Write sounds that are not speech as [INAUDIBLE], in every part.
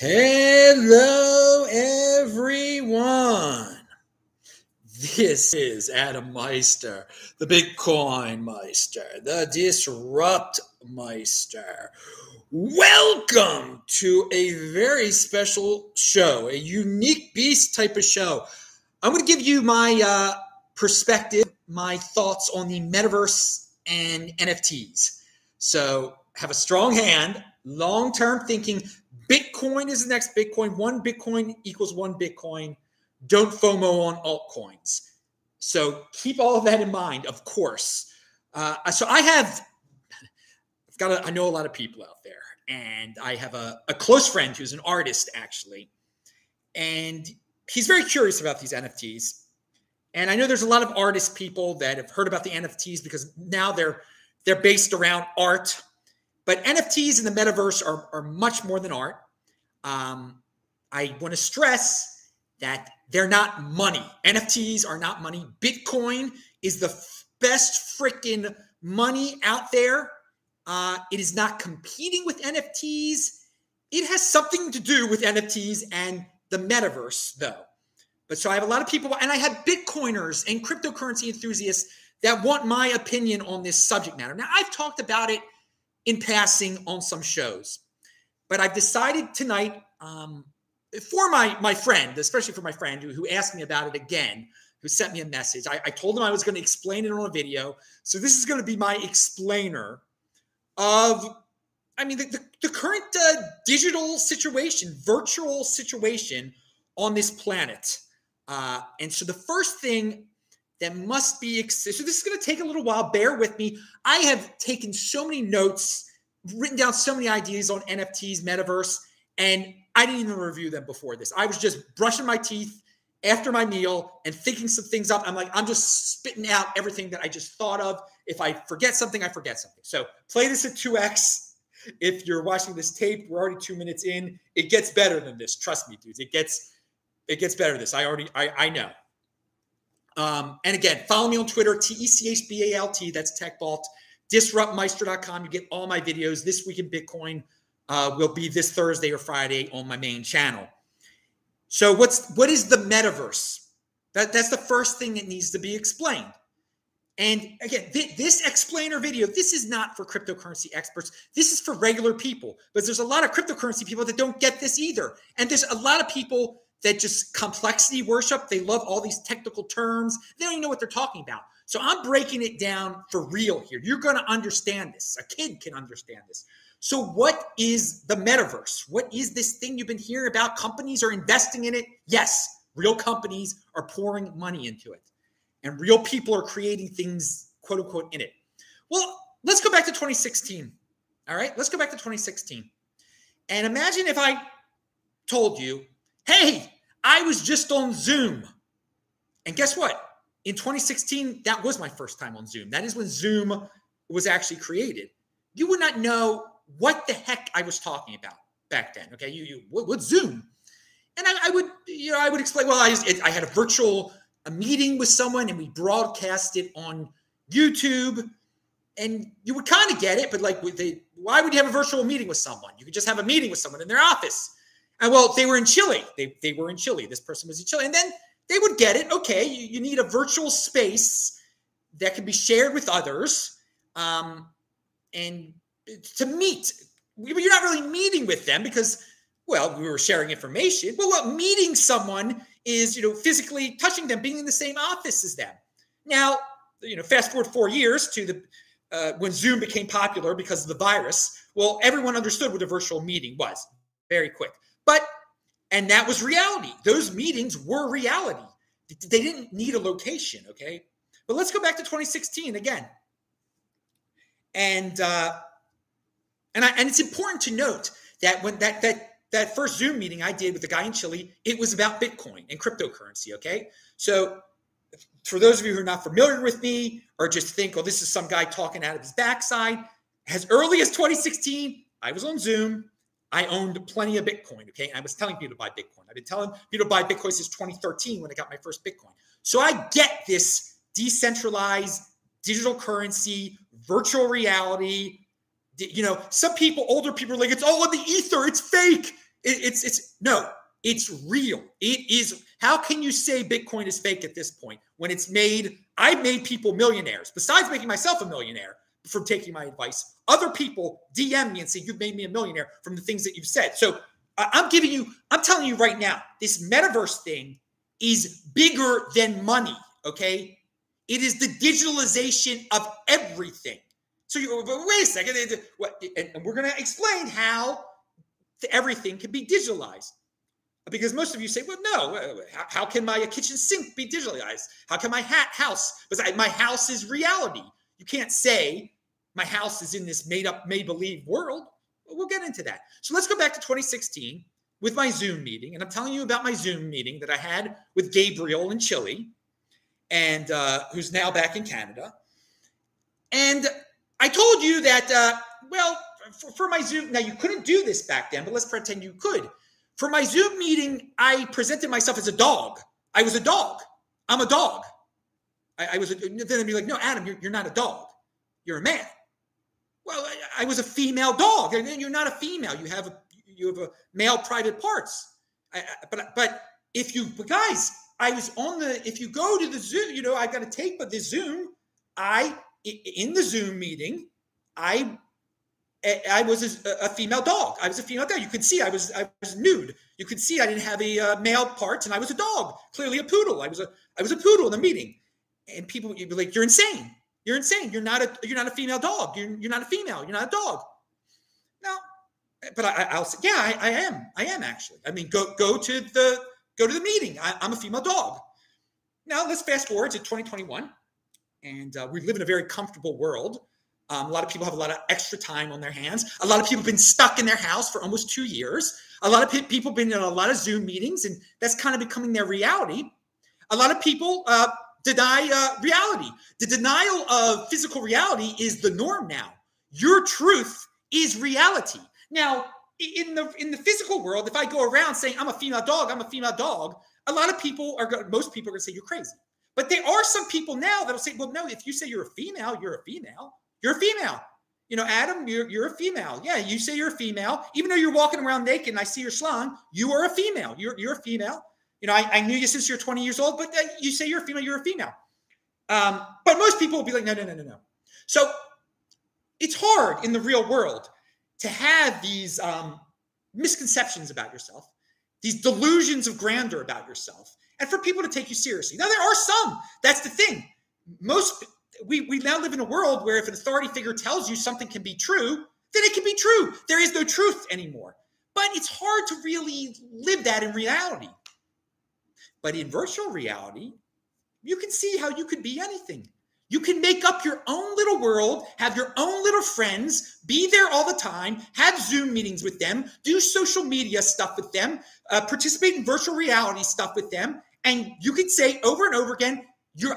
Hello, everyone. This is Adam Meister, the Bitcoin Meister, the Disrupt Meister. Welcome to a very special show, a unique beast type of show. I'm going to give you my uh, perspective, my thoughts on the metaverse and NFTs. So, have a strong hand, long term thinking. Bitcoin is the next Bitcoin. One Bitcoin equals one Bitcoin. Don't FOMO on altcoins. So keep all of that in mind, of course. Uh, so I have, I've got, a, I know a lot of people out there, and I have a, a close friend who's an artist actually, and he's very curious about these NFTs. And I know there's a lot of artist people that have heard about the NFTs because now they're they're based around art but NFTs in the metaverse are, are much more than art. Um, I want to stress that they're not money. NFTs are not money. Bitcoin is the f- best freaking money out there. Uh, it is not competing with NFTs. It has something to do with NFTs and the metaverse, though. But so I have a lot of people, and I have Bitcoiners and cryptocurrency enthusiasts that want my opinion on this subject matter. Now, I've talked about it in passing on some shows. But I've decided tonight um, for my my friend, especially for my friend who, who asked me about it again, who sent me a message. I, I told him I was going to explain it on a video. So this is going to be my explainer of, I mean, the, the, the current uh, digital situation, virtual situation on this planet. Uh, and so the first thing that must be so this is going to take a little while. Bear with me. I have taken so many notes written down so many ideas on nfts metaverse and i didn't even review them before this. I was just brushing my teeth after my meal and thinking some things up. I'm like i'm just spitting out everything that i just thought of. If i forget something i forget something. So play this at 2x if you're watching this tape we're already two minutes in. It gets better than this. Trust me dudes. It gets it gets better than this. I already i, I know um, and again, follow me on Twitter, T E C H B A L T. That's TechBalt. DisruptMeister.com. You get all my videos. This week in Bitcoin uh, will be this Thursday or Friday on my main channel. So, what's what is the metaverse? That, that's the first thing that needs to be explained. And again, th- this explainer video, this is not for cryptocurrency experts. This is for regular people. But there's a lot of cryptocurrency people that don't get this either. And there's a lot of people that just complexity worship. They love all these technical terms. They don't even know what they're talking about. So I'm breaking it down for real here. You're going to understand this. A kid can understand this. So, what is the metaverse? What is this thing you've been hearing about? Companies are investing in it. Yes, real companies are pouring money into it, and real people are creating things, quote unquote, in it. Well, let's go back to 2016. All right, let's go back to 2016. And imagine if I told you Hey, I was just on Zoom. And guess what? In 2016, that was my first time on Zoom. That is when Zoom was actually created. You would not know what the heck I was talking about back then. Okay, you you what, Zoom? And I, I, would you know I would explain. Well, I just, I had a virtual a meeting with someone and we broadcast it on YouTube, and you would kind of get it. But like, they, why would you have a virtual meeting with someone? You could just have a meeting with someone in their office. And well, they were in Chile. They, they were in Chile. This person was in Chile. And then they would get it. Okay, you, you need a virtual space that can be shared with others um, and to meet. You're not really meeting with them because, well, we were sharing information. Well, what meeting someone is, you know, physically touching them, being in the same office as them. Now, you know, fast forward four years to the uh, when Zoom became popular because of the virus. Well, everyone understood what a virtual meeting was very quick. But, and that was reality. Those meetings were reality. They didn't need a location, okay? But let's go back to 2016 again. And, uh, and, I, and it's important to note that when that, that, that first Zoom meeting I did with the guy in Chile, it was about Bitcoin and cryptocurrency, okay? So for those of you who are not familiar with me or just think, oh, this is some guy talking out of his backside, as early as 2016, I was on Zoom. I owned plenty of Bitcoin. Okay. I was telling people to buy Bitcoin. I've been telling people to buy Bitcoin since 2013 when I got my first Bitcoin. So I get this decentralized digital currency, virtual reality. You know, some people, older people, are like, it's all in the ether. It's fake. It, it's it's no, it's real. It is. How can you say Bitcoin is fake at this point when it's made? I've made people millionaires. Besides making myself a millionaire from taking my advice, other people DM me and say you've made me a millionaire from the things that you've said. So I'm giving you. I'm telling you right now, this metaverse thing is bigger than money. Okay, it is the digitalization of everything. So you wait a second, and we're going to explain how everything can be digitalized. Because most of you say, well, no, how, can my uh, kitchen sink be digitalized? How can my hat house? Because my house is reality. You can't say my house is in this made up, made believe world. We'll get into that. So let's go back to 2016 with my Zoom meeting. And I'm telling you about my Zoom meeting that I had with Gabriel in Chile, and uh, who's now back in Canada. And I told you that, uh, well, for, for my Zoom, now you couldn't do this back then, but let's pretend you could. For my Zoom meeting, I presented myself as a dog. I was a dog. I'm a dog. I, I was, a, then they'd be like, no, Adam, you're, you're not a dog. You're a man. Well, I, was a female dog. And you're not a female. You have a, you have a male private parts. I, but, but if you, but guys, I was on the, if you go to the Zoom, you know, I got to take but the Zoom. I, in the Zoom meeting, I I was a, female dog. I was a female dog. You could see I was I was nude. You could see I didn't have a uh, male parts, and I was a dog. Clearly a poodle. I was a I was a poodle in the meeting, and people would be like, "You're insane. You're insane. You're not a you're not a female dog. You're you're not a female. You're not a dog." No, but I, will say, yeah, I, I, am. I am actually. I mean, go go to the go to the meeting. I, am a female dog. Now let's fast forward to 2021, and uh, we live in a very comfortable world um, a lot of people have a lot of extra time on their hands. A lot of people have been stuck in their house for almost two years. A lot of pe- people have been in a lot of Zoom meetings, and that's kind of becoming their reality. A lot of people uh, deny uh, reality. The denial of physical reality is the norm now. Your truth is reality. Now, in the in the physical world, if I go around saying I'm a female dog, I'm a female dog, a lot of people are most people are going to say you're crazy. But there are some people now that'll say, well, no, if you say you're a female, you're a female. You're a female. You know, Adam, you're, you're a female. Yeah, you say you're a female. Even though you're walking around naked and I see your slung, you are a female. You're, you're a female. You know, I, I knew you since you're 20 years old, but uh, you say you're a female, you're a female. Um, but most people will be like, no, no, no, no, no. So it's hard in the real world to have these um, misconceptions about yourself, these delusions of grandeur about yourself, and for people to take you seriously. Now, there are some. That's the thing. Most we, we now live in a world where if an authority figure tells you something can be true, then it can be true. There is no truth anymore. But it's hard to really live that in reality. But in virtual reality, you can see how you could be anything. You can make up your own little world, have your own little friends, be there all the time, have Zoom meetings with them, do social media stuff with them, uh, participate in virtual reality stuff with them. And you can say over and over again,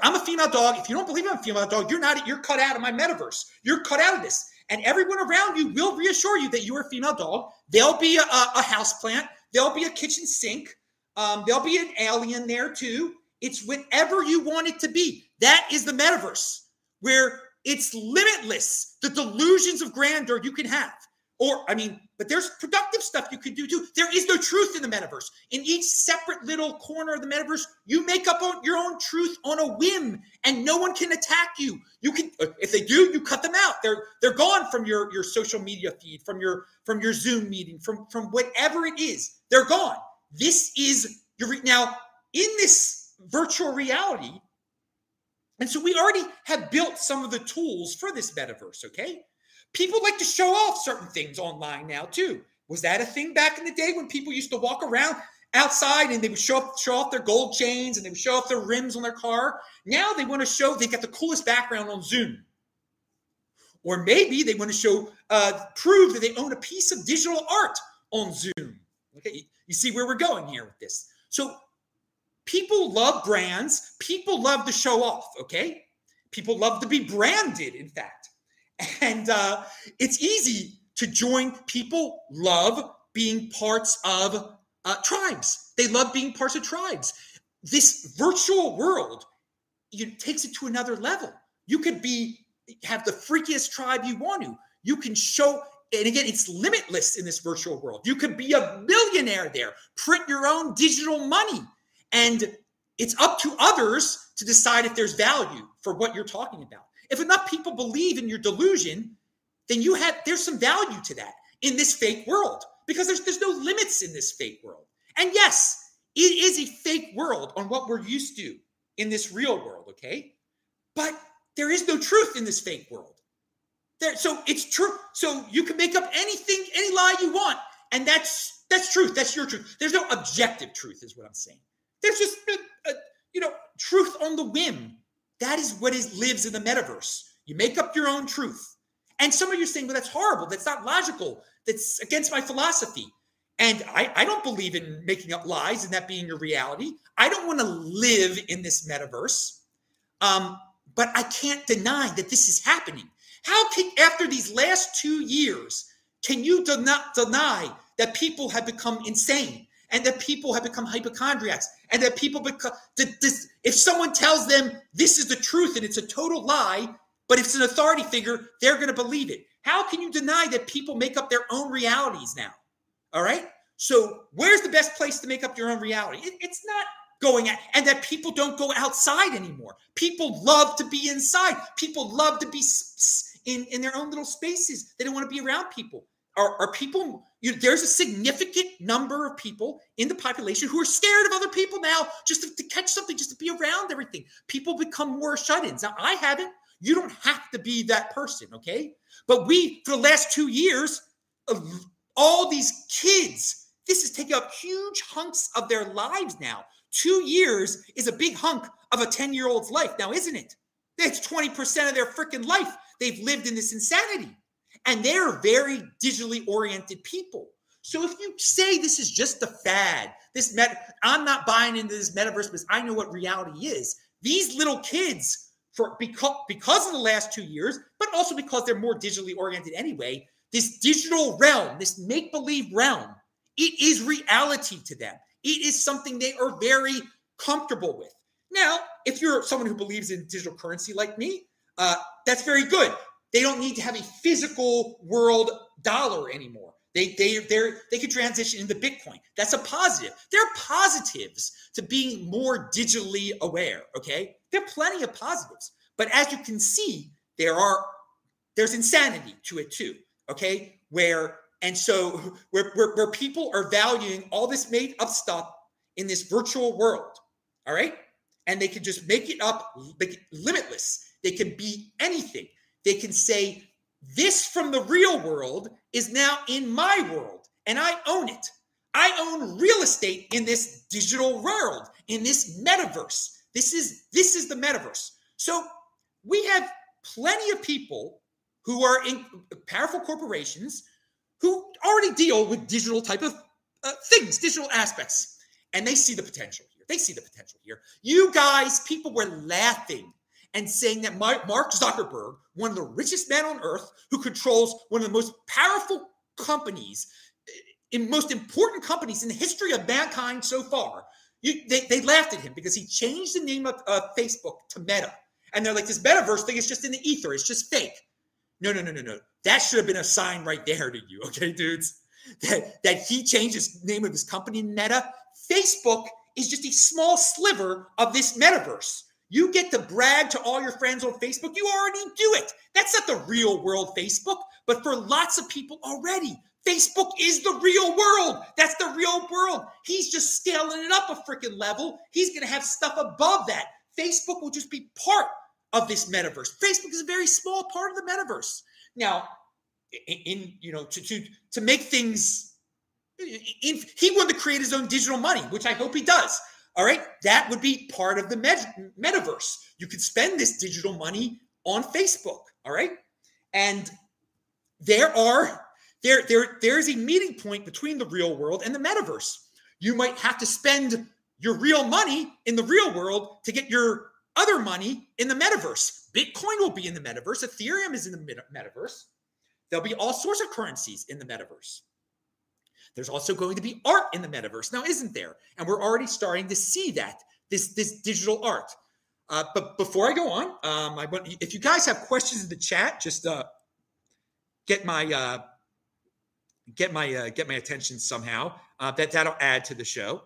I'm a female dog. If you don't believe I'm a female dog, you're not. You're cut out of my metaverse. You're cut out of this. And everyone around you will reassure you that you're a female dog. There'll be a, a house plant. There'll be a kitchen sink. Um, there'll be an alien there too. It's whatever you want it to be. That is the metaverse where it's limitless. The delusions of grandeur you can have. Or, I mean, but there's productive stuff you could do too. There is no truth in the metaverse. In each separate little corner of the metaverse, you make up your own truth on a whim, and no one can attack you. You can, uh, if they do, you cut them out. They're they're gone from your your social media feed, from your from your Zoom meeting, from from whatever it is. They're gone. This is your now in this virtual reality. And so we already have built some of the tools for this metaverse, okay? People like to show off certain things online now too. Was that a thing back in the day when people used to walk around outside and they would show off, show off their gold chains and they would show off their rims on their car? Now they want to show they got the coolest background on Zoom. Or maybe they want to show, uh, prove that they own a piece of digital art on Zoom. Okay, you see where we're going here with this. So people love brands. People love to show off. Okay, people love to be branded. In fact, [LAUGHS] and uh, it's easy to join. People love being parts of uh, tribes. They love being parts of tribes. This virtual world it takes it to another level. You could be have the freakiest tribe you want to. You can show and again, it's limitless in this virtual world. You could be a millionaire there, print your own digital money, and it's up to others to decide if there's value for what you're talking about. If enough people believe in your delusion, then you have there's some value to that in this fake world because there's there's no limits in this fake world. And yes, it is a fake world on what we're used to in this real world, okay? But there is no truth in this fake world. There, so it's true. So you can make up anything, any lie you want, and that's that's truth. That's your truth. There's no objective truth, is what I'm saying. There's just a, a, you know truth on the whim. That is what is lives in the metaverse. You make up your own truth. And some of you are saying, well, that's horrible. That's not logical. That's against my philosophy. And I, I don't believe in making up lies and that being your reality. I don't want to live in this metaverse. Um, but I can't deny that this is happening. How can, after these last two years, can you do not deny that people have become insane and that people have become hypochondriacs and that people become, this, if someone tells them this is the truth and it's a total lie, but it's an authority figure, they're going to believe it. How can you deny that people make up their own realities now? All right. So, where's the best place to make up your own reality? It, it's not going at, and that people don't go outside anymore. People love to be inside. People love to be in, in their own little spaces. They don't want to be around people. Are, are people, you there's a significant number of people in the population who are scared of other people now just to, to catch something, just to be around everything. People become more shut ins. Now, I haven't. You don't have to be that person, okay? But we, for the last two years, uh, all these kids, this is taking up huge hunks of their lives now. Two years is a big hunk of a 10 year old's life now, isn't it? It's 20% of their freaking life. They've lived in this insanity. And they're very digitally oriented people. So if you say this is just a fad, this met, I'm not buying into this metaverse because I know what reality is. These little kids, for because because of the last two years, but also because they're more digitally oriented anyway, this digital realm, this make believe realm, it is reality to them. It is something they are very comfortable with. Now, if you're someone who believes in digital currency like me, uh, that's very good. They don't need to have a physical world dollar anymore. They they they they could transition into Bitcoin. That's a positive. There are positives to being more digitally aware. Okay, there are plenty of positives, but as you can see, there are there's insanity to it too. Okay, where and so [LAUGHS] where, where, where people are valuing all this made up stuff in this virtual world, all right? And they can just make it up limitless. They can be anything. They can say, this from the real world is now in my world, and I own it. I own real estate in this digital world, in this metaverse. This is this is the metaverse. So we have plenty of people who are in powerful corporations who already deal with digital type of uh, things, digital aspects, and they see the potential. They see the potential here. You guys, people were laughing and saying that Mark Zuckerberg, one of the richest men on earth, who controls one of the most powerful companies, uh, in most important companies in the history of mankind so far, you, they, they laughed at him because he changed the name of uh, Facebook to Meta. And they're like, this metaverse thing is just in the ether. It's just fake. No, no, no, no, no. That should have been a sign right there to you, [LAUGHS] okay, dudes? That that he changed his name of his company Meta. Facebook is just a small sliver of this metaverse. You get to brag to all your friends on Facebook. You already do it. That's not the real world Facebook, but for lots of people already, Facebook is the real world. That's the real world. He's just scaling it up a freaking level. He's going to have stuff above that. Facebook will just be part of this metaverse. Facebook is a very small part of the metaverse. Now, in, in you know, to to to make things, he wanted to create his own digital money, which I hope he does. All right, that would be part of the met- metaverse. You could spend this digital money on Facebook. All right, and there are there there there is a meeting point between the real world and the metaverse. You might have to spend your real money in the real world to get your other money in the metaverse. Bitcoin will be in the metaverse. Ethereum is in the metaverse. There'll be all sorts of currencies in the metaverse. There's also going to be art in the metaverse now, isn't there? And we're already starting to see that this this digital art. Uh, but before I go on, um, I want if you guys have questions in the chat, just uh, get my uh, get my uh, get my attention somehow. Uh, that that'll add to the show.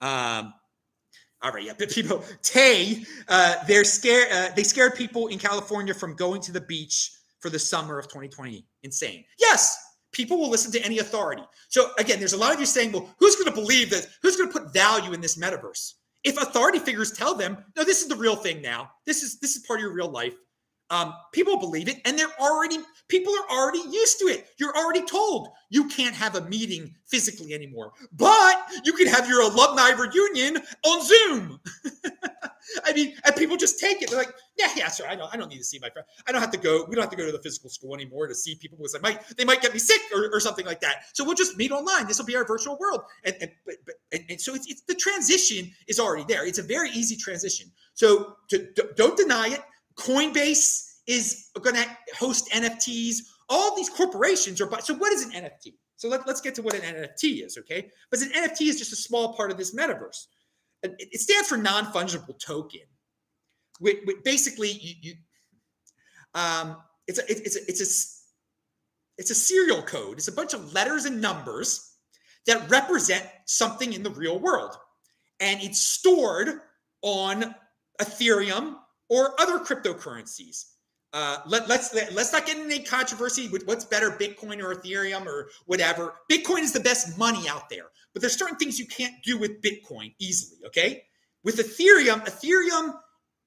Um, all right, yeah, [LAUGHS] people, Tay, uh, they're scared. Uh, they scared people in California from going to the beach for the summer of 2020. Insane. Yes, people will listen to any authority. So again, there's a lot of you saying, well, who's going to believe this? Who's going to put value in this metaverse? If authority figures tell them, no, this is the real thing now. This is this is part of your real life. Um, people believe it, and they're already people are already used to it. You're already told you can't have a meeting physically anymore, but you can have your alumni reunion on Zoom. [LAUGHS] I mean, and people just take it. They're like, yeah, yeah, sure. I know. I don't need to see my friend. I don't have to go. We don't have to go to the physical school anymore to see people because I might they might get me sick or, or something like that. So we'll just meet online. This will be our virtual world. And and, but, but, and, and so it's, it's the transition is already there. It's a very easy transition. So to, don't deny it Coinbase is going to host NFTs. All these corporations are. So what is an NFT? So let, us get to what an NFT is, okay? But an NFT is just a small part of this metaverse. It, it stands for non-fungible token. Which, which basically, you, you um, it's a it's a it's a it's a serial code. It's a bunch of letters and numbers that represent something in the real world, and it's stored on Ethereum or other cryptocurrencies. Uh, let, let's let's not get into any controversy with what's better, Bitcoin or Ethereum or whatever. Bitcoin is the best money out there, but there's certain things you can't do with Bitcoin easily. Okay, with Ethereum, Ethereum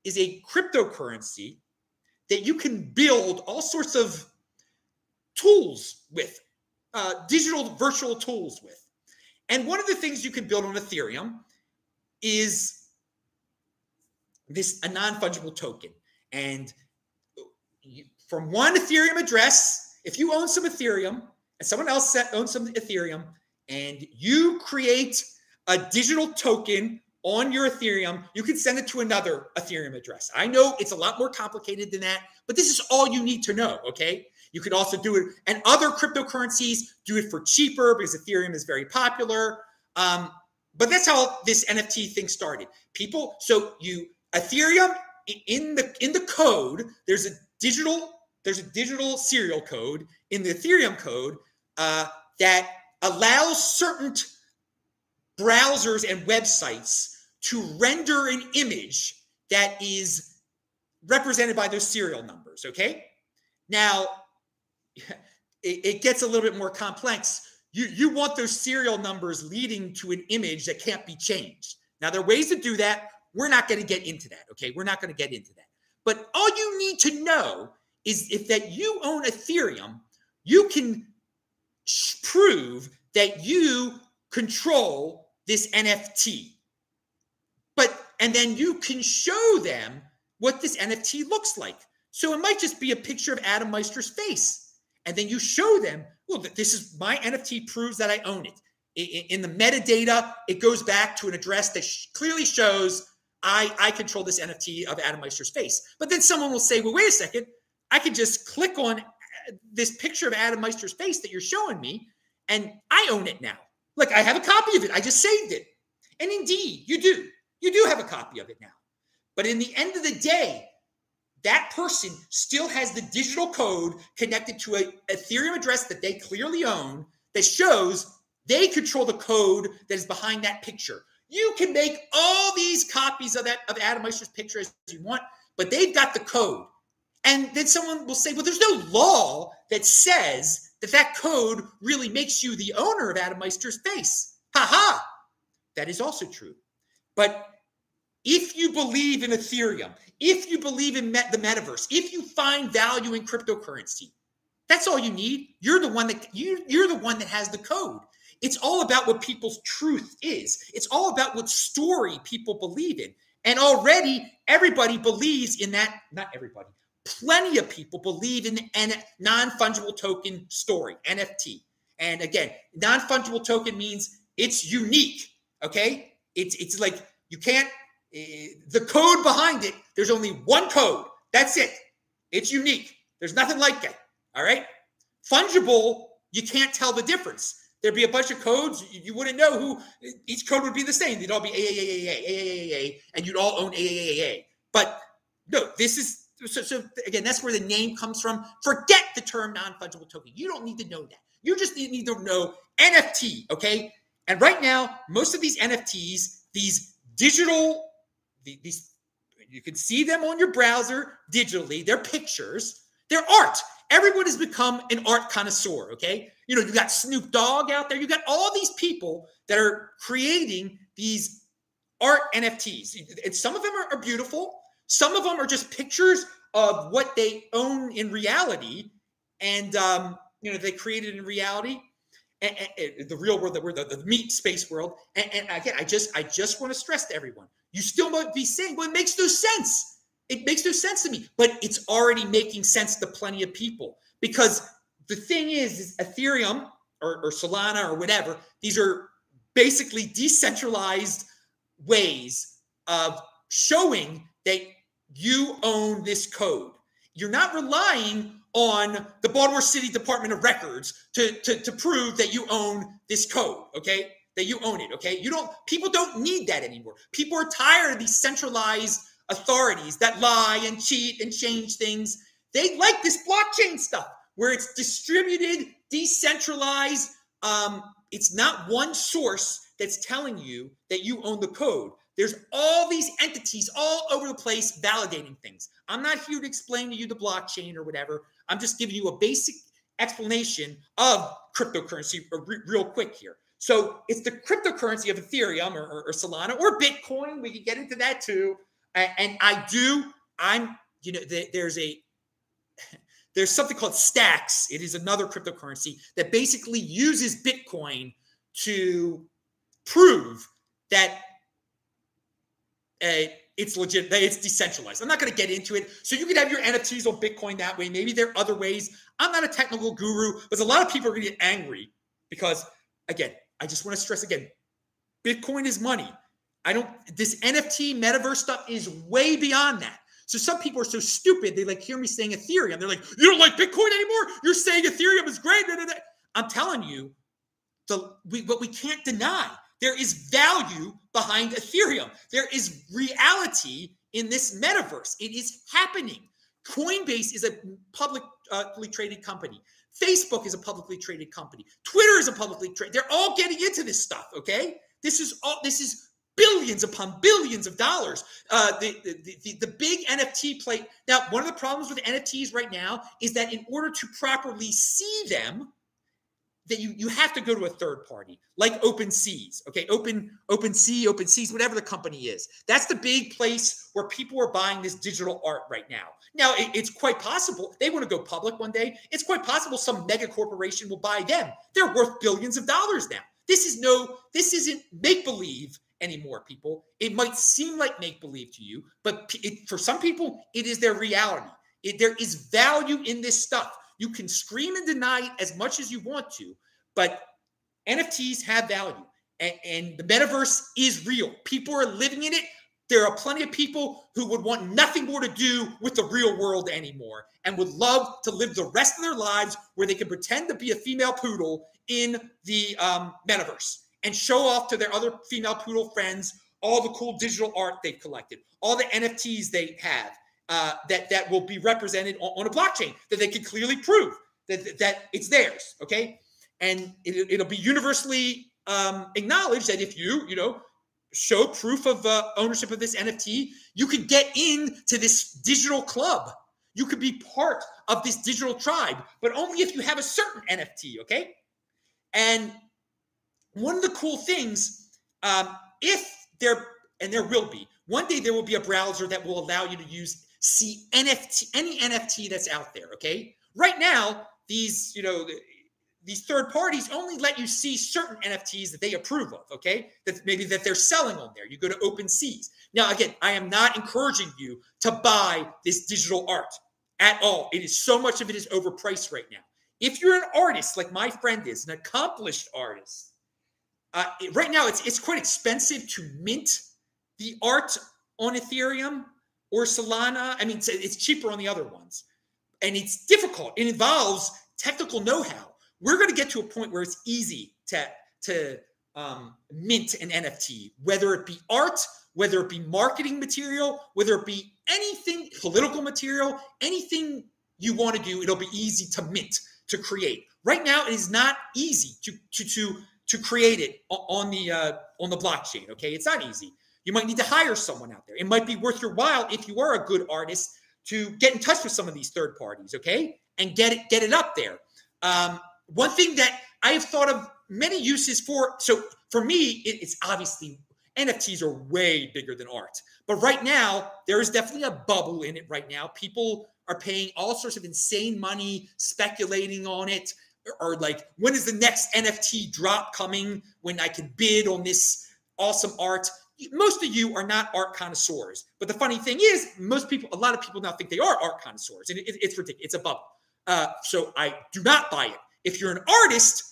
is a cryptocurrency that you can build all sorts of tools with, uh, digital virtual tools with. And one of the things you can build on Ethereum is this a non-fungible token. And you, from one Ethereum address, if you own some Ethereum and someone else owns some Ethereum, and you create a digital token on your Ethereum, you can send it to another Ethereum address. I know it's a lot more complicated than that, but this is all you need to know, okay? You could also do it, and other cryptocurrencies do it for cheaper because Ethereum is very popular. Um, but that's how this NFT thing started. People, so you Ethereum in the in the code, there's a digital there's a digital serial code in the Ethereum code uh, that allows certain t- browsers and websites to render an image that is represented by those serial numbers. Okay, now [LAUGHS] it, it gets a little bit more complex. You you want those serial numbers leading to an image that can't be changed. Now there are ways to do that. We're not going to get into that. Okay. We're not going to get into that. But all you need to know is if that you own Ethereum, you can sh- prove that you control this NFT. But, and then you can show them what this NFT looks like. So it might just be a picture of Adam Meister's face. And then you show them, well, this is my NFT proves that I own it. In the metadata, it goes back to an address that clearly shows I, I control this NFT of Adam Meister's face. But then someone will say, well, wait a second. I can just click on uh, this picture of Adam Meister's face that you're showing me, and I own it now. Like I have a copy of it. I just saved it. And indeed, you do. You do have a copy of it now. But in the end of the day, that person still has the digital code connected to a Ethereum address that they clearly own that shows they control the code that is behind that picture. You can make all these copies of that of Adam Meister's picture as you want, but they've got the code. And then someone will say, well, there's no law that says that that code really makes you the owner of Adam Meister's face. Ha ha. That is also true. But if you believe in Ethereum, if you believe in met- the metaverse, if you find value in cryptocurrency, that's all you need. You're the one that you, you're the one that has the code. It's all about what people's truth is. It's all about what story people believe in. And already everybody believes in that, not everybody, plenty of people believe in the non fungible token story, NFT. And again, non fungible token means it's unique. Okay. It's, it's like you can't, uh, the code behind it, there's only one code. That's it. It's unique. There's nothing like it. All right. Fungible, you can't tell the difference. There'd be a bunch of codes. You wouldn't know who each code would be the same. They'd all be AAAA, and you'd all own AAAA. But no, this is so, so again, that's where the name comes from. Forget the term non-fungible token. You don't need to know that. You just need to know NFT, okay? And right now, most of these NFTs, these digital, these you can see them on your browser digitally. They're pictures. They're art. Everyone has become an art connoisseur. Okay, you know you got Snoop Dogg out there. You got all these people that are creating these art NFTs, and some of them are, are beautiful. Some of them are just pictures of what they own in reality, and um, you know they created in reality. And, and, and the real world that we're the, the meat space world. And, and again, I just I just want to stress to everyone: you still might be saying, well, it makes no sense. It makes no sense to me, but it's already making sense to plenty of people because the thing is, is Ethereum or, or Solana or whatever, these are basically decentralized ways of showing that you own this code. You're not relying on the Baltimore City Department of Records to, to, to prove that you own this code, okay? That you own it, okay? You don't, people don't need that anymore. People are tired of these centralized authorities that lie and cheat and change things. They like this blockchain stuff where it's distributed, decentralized. Um, it's not one source that's telling you that you own the code. There's all these entities all over the place validating things. I'm not here to explain to you the blockchain or whatever. I'm just giving you a basic explanation of cryptocurrency real quick here. So it's the cryptocurrency of Ethereum or, or, or Solana or Bitcoin. We can get into that too. And, I do, I'm, you know, the, there's a, [LAUGHS] there's something called Stacks. It is another cryptocurrency that basically uses Bitcoin to prove that uh, it's legit, that it's decentralized. I'm not going to get into it. So you can have your NFTs on Bitcoin that way. Maybe there are other ways. I'm not a technical guru, but a lot of people are going to get angry because, again, I just want to stress again Bitcoin is money. I don't, this NFT metaverse stuff is way beyond that. So some people are so stupid, they like hear me saying Ethereum. They're like, you don't like Bitcoin anymore? You're saying Ethereum is great. I'm telling you, the we, what we can't deny there is value behind Ethereum. There is reality in this metaverse. It is happening. Coinbase is a publicly traded company. Facebook is a publicly traded company. Twitter is a publicly traded. They're all getting into this stuff. Okay, this is all. This is billions upon billions of dollars. Uh, the, the, the, the big NFT play. Now, one of the problems with NFTs right now is that in order to properly see them, that you you have to go to a third party like OpenSeas, okay? Open OpenSea, OpenSeas, whatever the company is. That's the big place where people are buying this digital art right now. Now it, it's quite possible they want to go public one day. It's quite possible some mega corporation will buy them. They're worth billions of dollars now. This is no, this isn't make believe anymore, people. It might seem like make believe to you, but it, for some people, it is their reality. It, there is value in this stuff. You can scream and deny it as much as you want to, but NFTs have value and, and the metaverse is real. People are living in it. There are plenty of people who would want nothing more to do with the real world anymore and would love to live the rest of their lives where they can pretend to be a female poodle in the um, metaverse and show off to their other female poodle friends all the cool digital art they've collected, all the NFTs they have, uh, that that will be represented on, on, a blockchain that they can clearly prove that that it's theirs. Okay, and it, will be universally um, acknowledged that if you you know show proof of uh, ownership of this NFT, you could get into this digital club. You could be part of this digital tribe, but only if you have a certain NFT. Okay, and one of the cool things, um, if there and there will be one day, there will be a browser that will allow you to use see NFT, any NFT that's out there. Okay. Right now, these, you know, these third parties only let you see certain NFTs that they approve of, okay? That maybe that they're selling on there. You go to open seas. Now, again, I am not encouraging you to buy this digital art at all. It is so much of it is overpriced right now. If you're an artist like my friend is, an accomplished artist, uh, right now it's it's quite expensive to mint the art on Ethereum or Solana. I mean, it's, it's cheaper on the other ones. And it's difficult. It involves technical know how. We're going to get to a point where it's easy to, to um, mint an NFT, whether it be art, whether it be marketing material, whether it be anything political material, anything you want to do, it'll be easy to mint, to create. Right now, it is not easy to to to to create it on the uh, on the blockchain. Okay, it's not easy. You might need to hire someone out there. It might be worth your while if you are a good artist to get in touch with some of these third parties. Okay, and get it get it up there. Um, one thing that I have thought of many uses for. So for me, it, it's obviously NFTs are way bigger than art. But right now, there is definitely a bubble in it right now. People are paying all sorts of insane money speculating on it or like when is the next nft drop coming when i can bid on this awesome art? Most of you are not art connoisseurs but the funny thing is most people a lot of people now think they are art connoisseurs and it, it, it's ridiculous it's a bubble. Uh, so i do not buy it. If you're an artist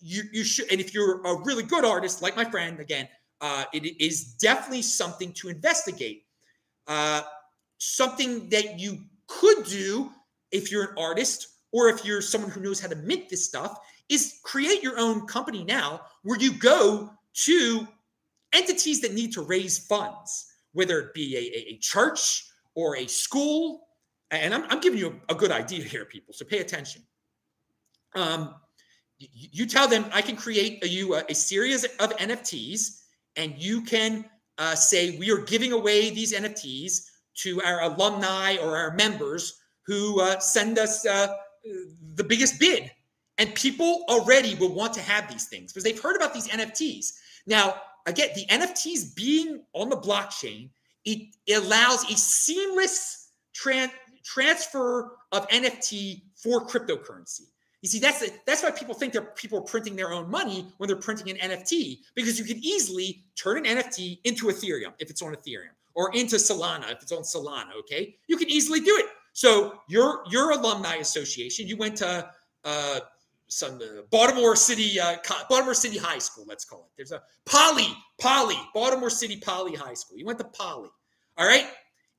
you, you should and if you're a really good artist like my friend again uh, it is definitely something to investigate. Uh, something that you could do if you're an artist or if you're someone who knows how to mint this stuff is create your own company now where you go to entities that need to raise funds whether it be a, a, church or a school. And i'm, I'm giving you a, a, good idea here people so pay attention. Um, you, you tell them i can create a, you a, a series of nfts and you can uh, say we are giving away these nfts to our alumni or our members who uh, send us uh, the biggest bid. And people already will want to have these things because they've heard about these NFTs. Now, again, the NFTs being on the blockchain, it, allows a seamless tran- transfer of NFT for cryptocurrency. You see, that's that's why people think they're people are printing their own money when they're printing an NFT because you can easily turn an NFT into Ethereum if it's on Ethereum or into Solana if it's on Solana. Okay, you can easily do it. So your your alumni association, you went to uh, some uh, Baltimore City uh, Baltimore City High School, let's call it. There's a Poly Poly Baltimore City Poly High School. You went to Poly, all right,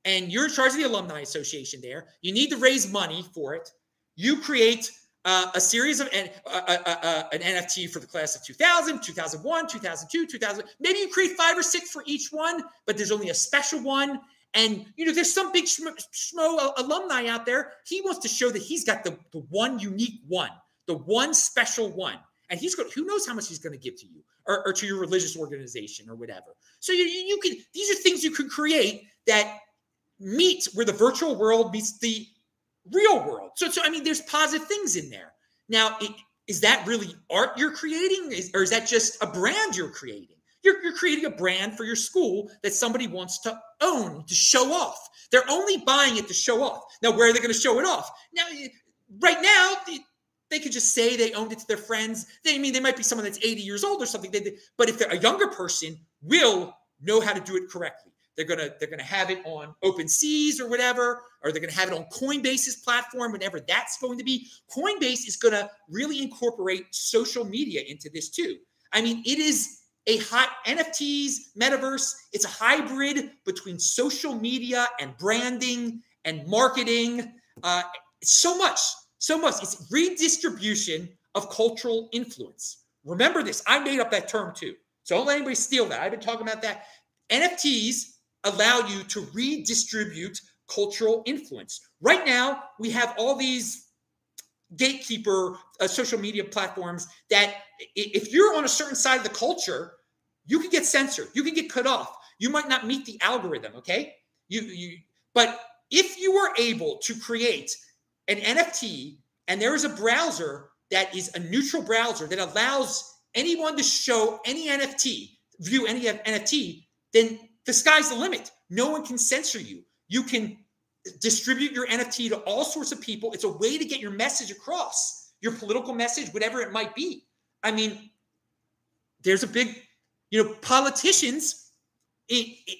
and you're in charge of the alumni association there. You need to raise money for it. You create uh, a series of an, uh, uh, uh, uh an NFT for the class of 2000, 2001, 2002, 2000. Maybe you create five or six for each one, but there's only a special one. And you know, there's some big schmo, uh, alumni out there. He wants to show that he's got the, the one unique one, the one special one. And he's going. Who knows how much he's going to give to you or, or, to your religious organization or whatever. So you, you can. These are things you can create that meet where the virtual world meets the real world. So, so I mean, there's positive things in there. Now, it, is that really art you're creating, is, or is that just a brand you're creating? You're, you're creating a brand for your school that somebody wants to own to show off. They're only buying it to show off. Now, where are they going to show it off? Now, right now, they could just say they owned it to their friends. They I mean they might be someone that's 80 years old or something. They, but if they're a younger person, will know how to do it correctly. They're gonna they're gonna have it on Open Seas or whatever, or they're gonna have it on Coinbase's platform, whatever that's going to be. Coinbase is gonna really incorporate social media into this too. I mean, it is a hot NFTs, metaverse. It's a hybrid between social media and branding and marketing. Uh, so much, so much. It's redistribution of cultural influence. Remember this. I made up that term too. So don't let anybody steal that. I've been talking about that. NFTs allow you to redistribute cultural influence. Right now, we have all these gatekeeper uh, social media platforms that if you're on a certain side of the culture, you can get censored, you can get cut off. You might not meet the algorithm, okay? You you but if you are able to create an NFT and there is a browser that is a neutral browser that allows anyone to show any NFT, view any NFT, then the sky's the limit. No one can censor you. You can distribute your NFT to all sorts of people. It's a way to get your message across, your political message, whatever it might be. I mean, there's a big, you know, politicians. It, it,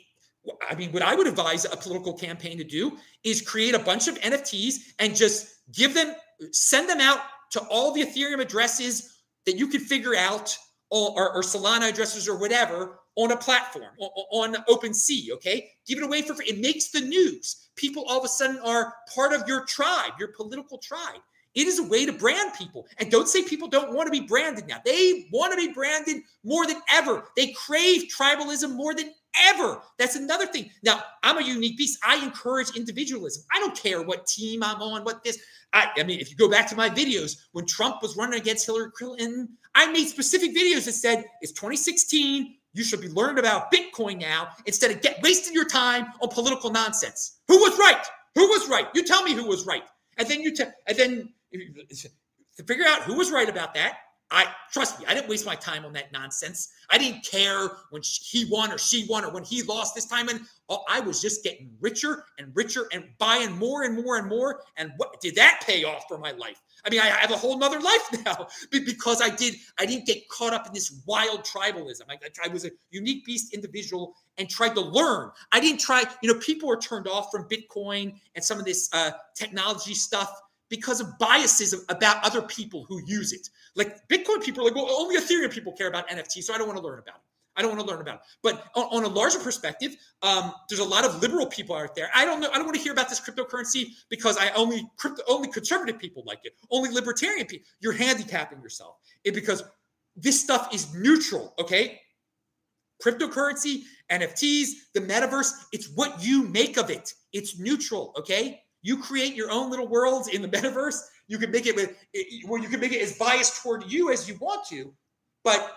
I mean, what I would advise a political campaign to do is create a bunch of NFTs and just give them, send them out to all the Ethereum addresses that you could figure out, or, or, or Solana addresses or whatever, on a platform on OpenSea. Okay, give it away for free. It makes the news. People all of a sudden are part of your tribe, your political tribe. It is a way to brand people. And don't say people don't want to be branded now. They want to be branded more than ever. They crave tribalism more than ever. That's another thing. Now, I'm a unique beast. I encourage individualism. I don't care what team I'm on, what this. I, I mean, if you go back to my videos when Trump was running against Hillary Clinton, I made specific videos that said it's 2016. You should be learning about Bitcoin now instead of get wasting your time on political nonsense. Who was right? Who was right? You tell me who was right. And then you tell, and then to figure out who was right about that. I trust me, I didn't waste my time on that nonsense. I didn't care when he won or she won or when he lost this time. And I was just getting richer and richer and buying more and more and more. And what did that pay off for my life? I mean, I have a whole nother [LAUGHS] life now because I did. I didn't get caught up in this wild tribalism. I, I was a unique beast individual and tried to learn. I didn't try. You know, people are turned off from Bitcoin and some of this uh, technology stuff because of biases about other people who use it. Like Bitcoin people are like, well, only Ethereum people care about NFT, so I don't want to learn about it. I don't want to learn about it. But on, on a larger perspective, um, there's a lot of liberal people out there. I don't know. I don't want to hear about this cryptocurrency because I only crypto, only conservative people like it. Only libertarian people. You're handicapping yourself it because this stuff is neutral. Okay, cryptocurrency, NFTs, the metaverse. It's what you make of it. It's neutral. Okay, you create your own little worlds in the [LAUGHS] metaverse. You can make it with where you can make it as biased toward you as you want to, but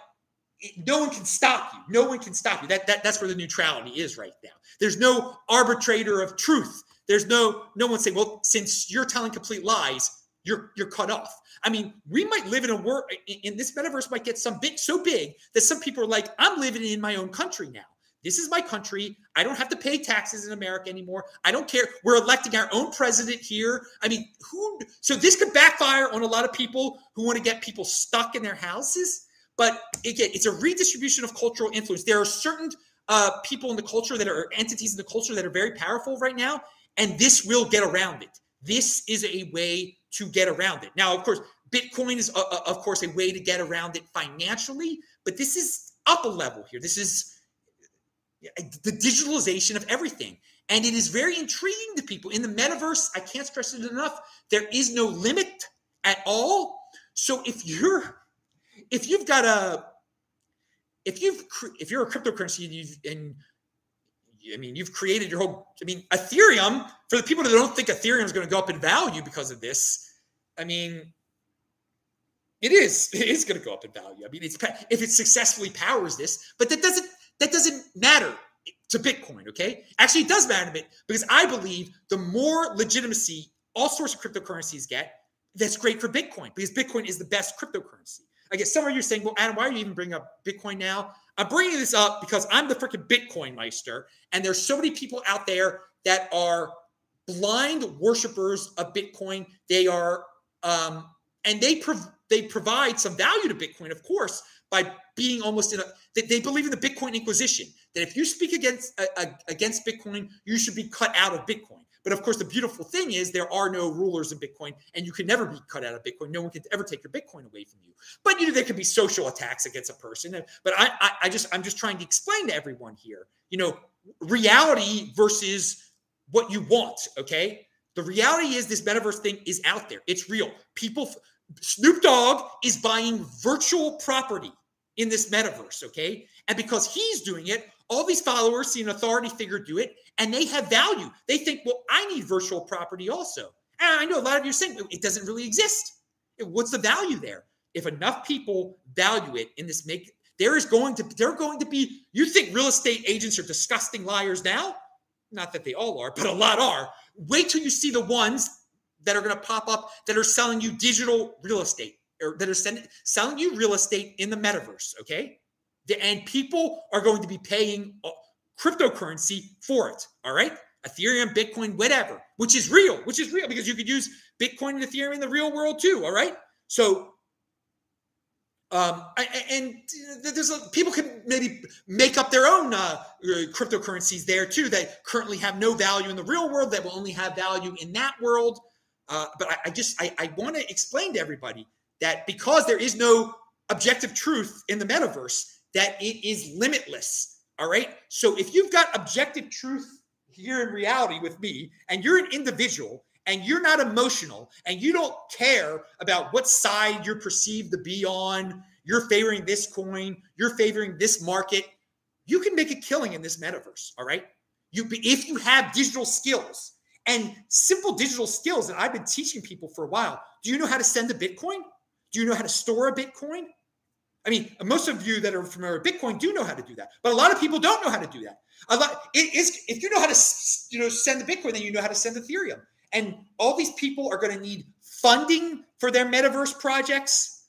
no one can stop you. No one can stop you. That, that that's where the neutrality is right now. There's no arbitrator of truth. There's no no one saying, well, since you're telling complete lies, you're you're cut off. I mean, we might live in a world in this metaverse might get some bit so big that some people are like, I'm living in my own country now. This is my country. I don't have to pay taxes in America anymore. I don't care. We're electing our own president here. I mean, who? So this could backfire on a lot of people who want to get people stuck in their houses. But again, it's a redistribution of cultural influence. There are certain uh, people in the culture that are entities in the culture that are very powerful right now, and this will get around it. This is a way to get around it. Now, of course, Bitcoin is, uh, uh of course, a way to get around it financially, but this is up a level here. This is the digitalization of everything. And it is very intriguing to people. In the metaverse, I can't stress it enough, there is no limit at all. So if you're if you've got a if you've if you're a cryptocurrency and you've and I mean you've created your whole I mean Ethereum for the people that don't think Ethereum is going to go up in value because of this, I mean it is [LAUGHS] it is going to go up in value. I mean it's if it successfully powers this, but that doesn't that doesn't matter to Bitcoin, okay? Actually, it does matter to me because I believe the more legitimacy all sorts of cryptocurrencies get, that's great for Bitcoin because Bitcoin is the best cryptocurrency. I guess some of you are saying, well, Adam, why are you even bringing up Bitcoin now? I'm bringing this up because I'm the freaking BitcoinMeister, and there's so many people out there that are blind worshippers of Bitcoin. They are, um, and they prov- they provide some value to Bitcoin, of course, by being almost in a they, they believe in the Bitcoin Inquisition that if you speak against against Bitcoin, you should be cut out of Bitcoin. But of course, the beautiful thing is there are no rulers in Bitcoin, and you can never be cut out of Bitcoin. No one can ever take your Bitcoin away from you. But you know there could be social attacks against a person. But I, I, I just I'm just trying to explain to everyone here. You know, reality versus what you want. Okay, the reality is this metaverse thing is out there. It's real. People Snoop Dogg is buying virtual property in this metaverse, okay? And because he's doing it, all these followers see an authority figure do it and they have value. They think, well, I need virtual property also. And I know a lot of you are saying it doesn't really exist. What's the value there? If enough people value it in this make, there is going to they're going to be. You think real estate agents are disgusting liars now? Not that they all are, but a lot are. Wait till you see the ones that are going to pop up that are selling you digital real estate or that are send, selling you real estate in the metaverse. Okay. And people are going to be paying uh, cryptocurrency for it. All right. Ethereum, Bitcoin, whatever, which is real, which is real because you could use Bitcoin and Ethereum in the real world too. All right. So, um, and there's a, people can maybe make up their own uh, cryptocurrencies there too that currently have no value in the real world that will only have value in that world. Uh, but I, I, just I, I want to explain to everybody that because there is no objective truth in the metaverse, that it is limitless. All right. So if you've got objective truth here in reality with me, and you're an individual, and you're not emotional and you don't care about what side you're perceived to be on, you're favoring this coin, you're favoring this market, you can make a killing in this metaverse. All right. You, if you have digital skills and simple digital skills that I've been teaching people for a while, do you know how to send a Bitcoin? Do you know how to store a Bitcoin? I mean, most of you that are familiar with Bitcoin do know how to do that, but a lot of people don't know how to do that. A lot it is if you know how to you know send the Bitcoin, then you know how to send Ethereum. And all these people are going to need funding for their metaverse projects.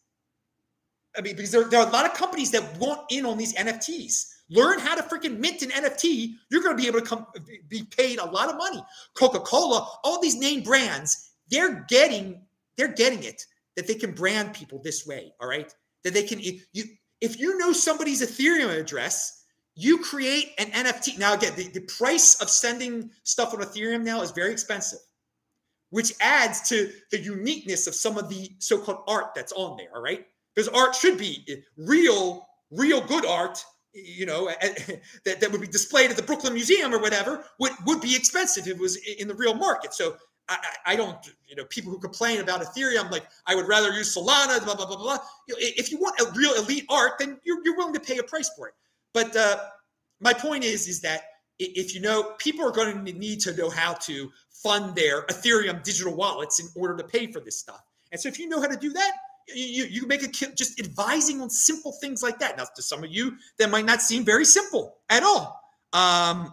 I mean, because there, there are a lot of companies that want in on these NFTs. Learn how to freaking mint an NFT. You're going to be able to come be paid a lot of money. Coca-Cola, all these name brands, they're getting they're getting it that they can brand people this way. All right, that they can you if you know somebody's Ethereum address, you create an NFT. Now again, the, the price of sending stuff on Ethereum now is very expensive which adds to the uniqueness of some of the so-called art that's on there. All right, because art should be real, real good art. You know, [LAUGHS] that, that would be displayed at the Brooklyn Museum or whatever would would be expensive if it was in the real market. So I, I, don't, you know, people who complain about Ethereum, like I would rather use Solana, blah blah blah blah. You know, if you want a real elite art, then you're, you're willing to pay a price for it. But uh, my point is, is that if you know, people are going to need to know how to fund their Ethereum digital wallets in order to pay for this stuff. And so if you know how to do that, you, you make a kid just advising on simple things like that. Now, to some of you, that might not seem very simple at all. Um,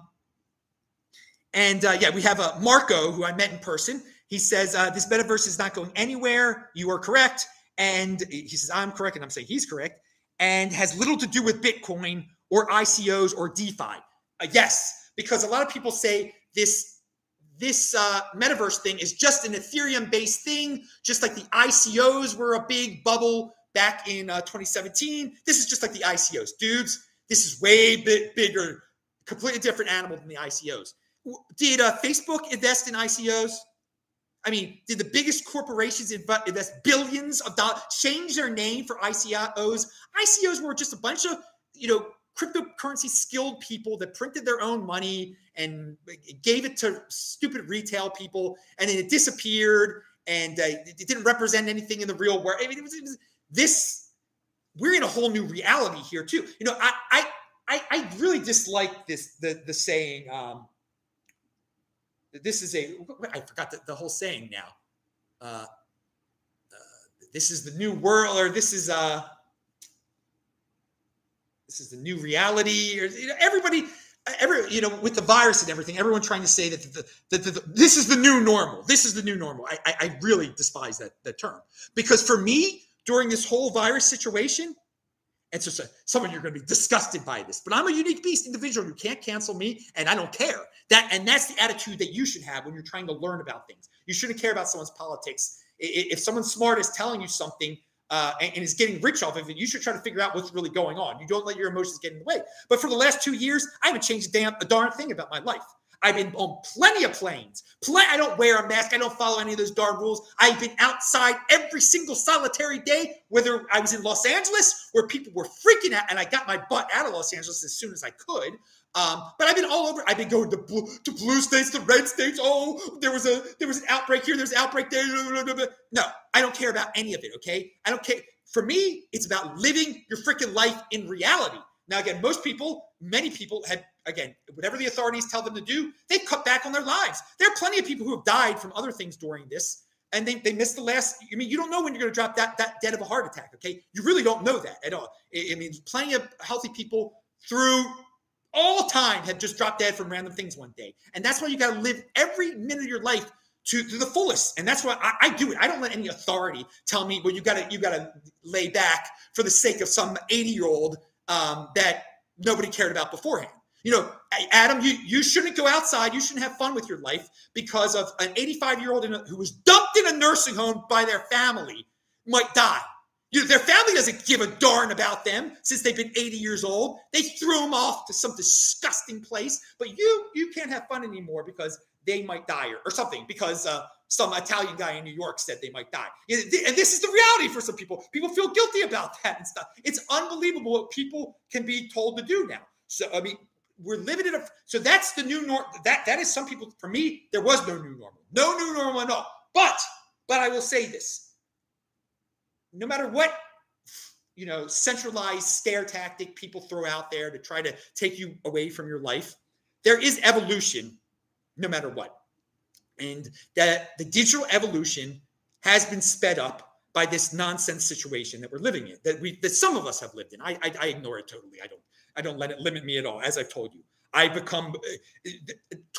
and uh, yeah, we have a uh, Marco who I met in person. He says uh, this metaverse is not going anywhere. You are correct, and he says I'm correct, and I'm saying he's correct, and has little to do with Bitcoin or ICOs or DeFi. Uh, yes, because a lot of people say this this uh, metaverse thing is just an Ethereum based thing, just like the ICOs were a big bubble back in uh, 2017. This is just like the ICOs. Dudes, this is way bit bigger, completely different animal than the ICOs. Did uh, Facebook invest in ICOs? I mean, did the biggest corporations invest billions of dollars, change their name for ICOs? ICOs were just a bunch of, you know, cryptocurrency skilled people that printed their own money and gave it to stupid retail people, and then it disappeared, and uh, it didn't represent anything in the real world. I mean, it was, it was, this. We're in a whole new reality here too. You know, I I I, really dislike this the the saying. Um, this is a I forgot the, the whole saying now. Uh, uh, this is the new world, or this is uh this is the new reality, or you know, everybody every you know with the virus and everything everyone trying to say that the, the, the, the, this is the new normal this is the new normal. I, I, I really despise that that term. Because for me during this whole virus situation and so some of you are going to be disgusted by this but i'm a unique beast individual. You can't cancel me and i don't care. That and that's the attitude that you should have when you're trying to learn about things. You shouldn't care about someone's politics. If someone smart is telling you something uh, and, and, is getting rich off of it, you should try to figure out what's really going on. You don't let your emotions get in the way. But for the last two years, I haven't changed a damn a darn thing about my life. I've been on plenty of planes. Pl- I don't wear a mask. I don't follow any of those darn rules. I've been outside every single solitary day, whether I was in Los Angeles where people were freaking out, and I got my butt out of Los Angeles as soon as I could. Um, but I've been all over. I've been going to blue, to blue states, to red states. Oh, there was a there was an outbreak here. There's an outbreak there. No, I don't care about any of it. Okay, I don't care. For me, it's about living your freaking life in reality. Now, again, most people, many people had again whatever the authorities tell them to do, they've cut back on their lives. There are plenty of people who have died from other things during this, and they, they missed the last. I mean, you don't know when you're going to drop that that dead of a heart attack. Okay, you really don't know that at all. I, I mean, plenty of healthy people through all time have just dropped dead from random things one day. And that's why you got to live every minute of your life to, to the fullest. And that's why I, I, do it. I don't let any authority tell me, well, you got to you got to lay back for the sake of some 80 year old um, that nobody cared about beforehand. You know, Adam, you, you shouldn't go outside. You shouldn't have fun with your life because of an 85 year old who was dumped in a nursing home by their family might die. Their family doesn't give a darn about them since they've been 80 years old. They threw them off to some disgusting place, but you you can't have fun anymore because they might die or, or something because uh, some Italian guy in New York said they might die. And this is the reality for some people. People feel guilty about [LAUGHS] that and stuff. It's unbelievable what people can be told to do now. So I mean, we're living in a so that's the new norm. That that is some people for me, there was no new normal. No new normal at all. But but I will say this. No matter what you know, centralized scare tactic people throw out there to try to take you away from your life, there is evolution no matter what. And that the digital evolution has been sped up by this nonsense situation that we're living in, that we that some of us have lived in. I, I, I ignore it totally. I don't I don't let it limit me at all. As I've told you, I become uh,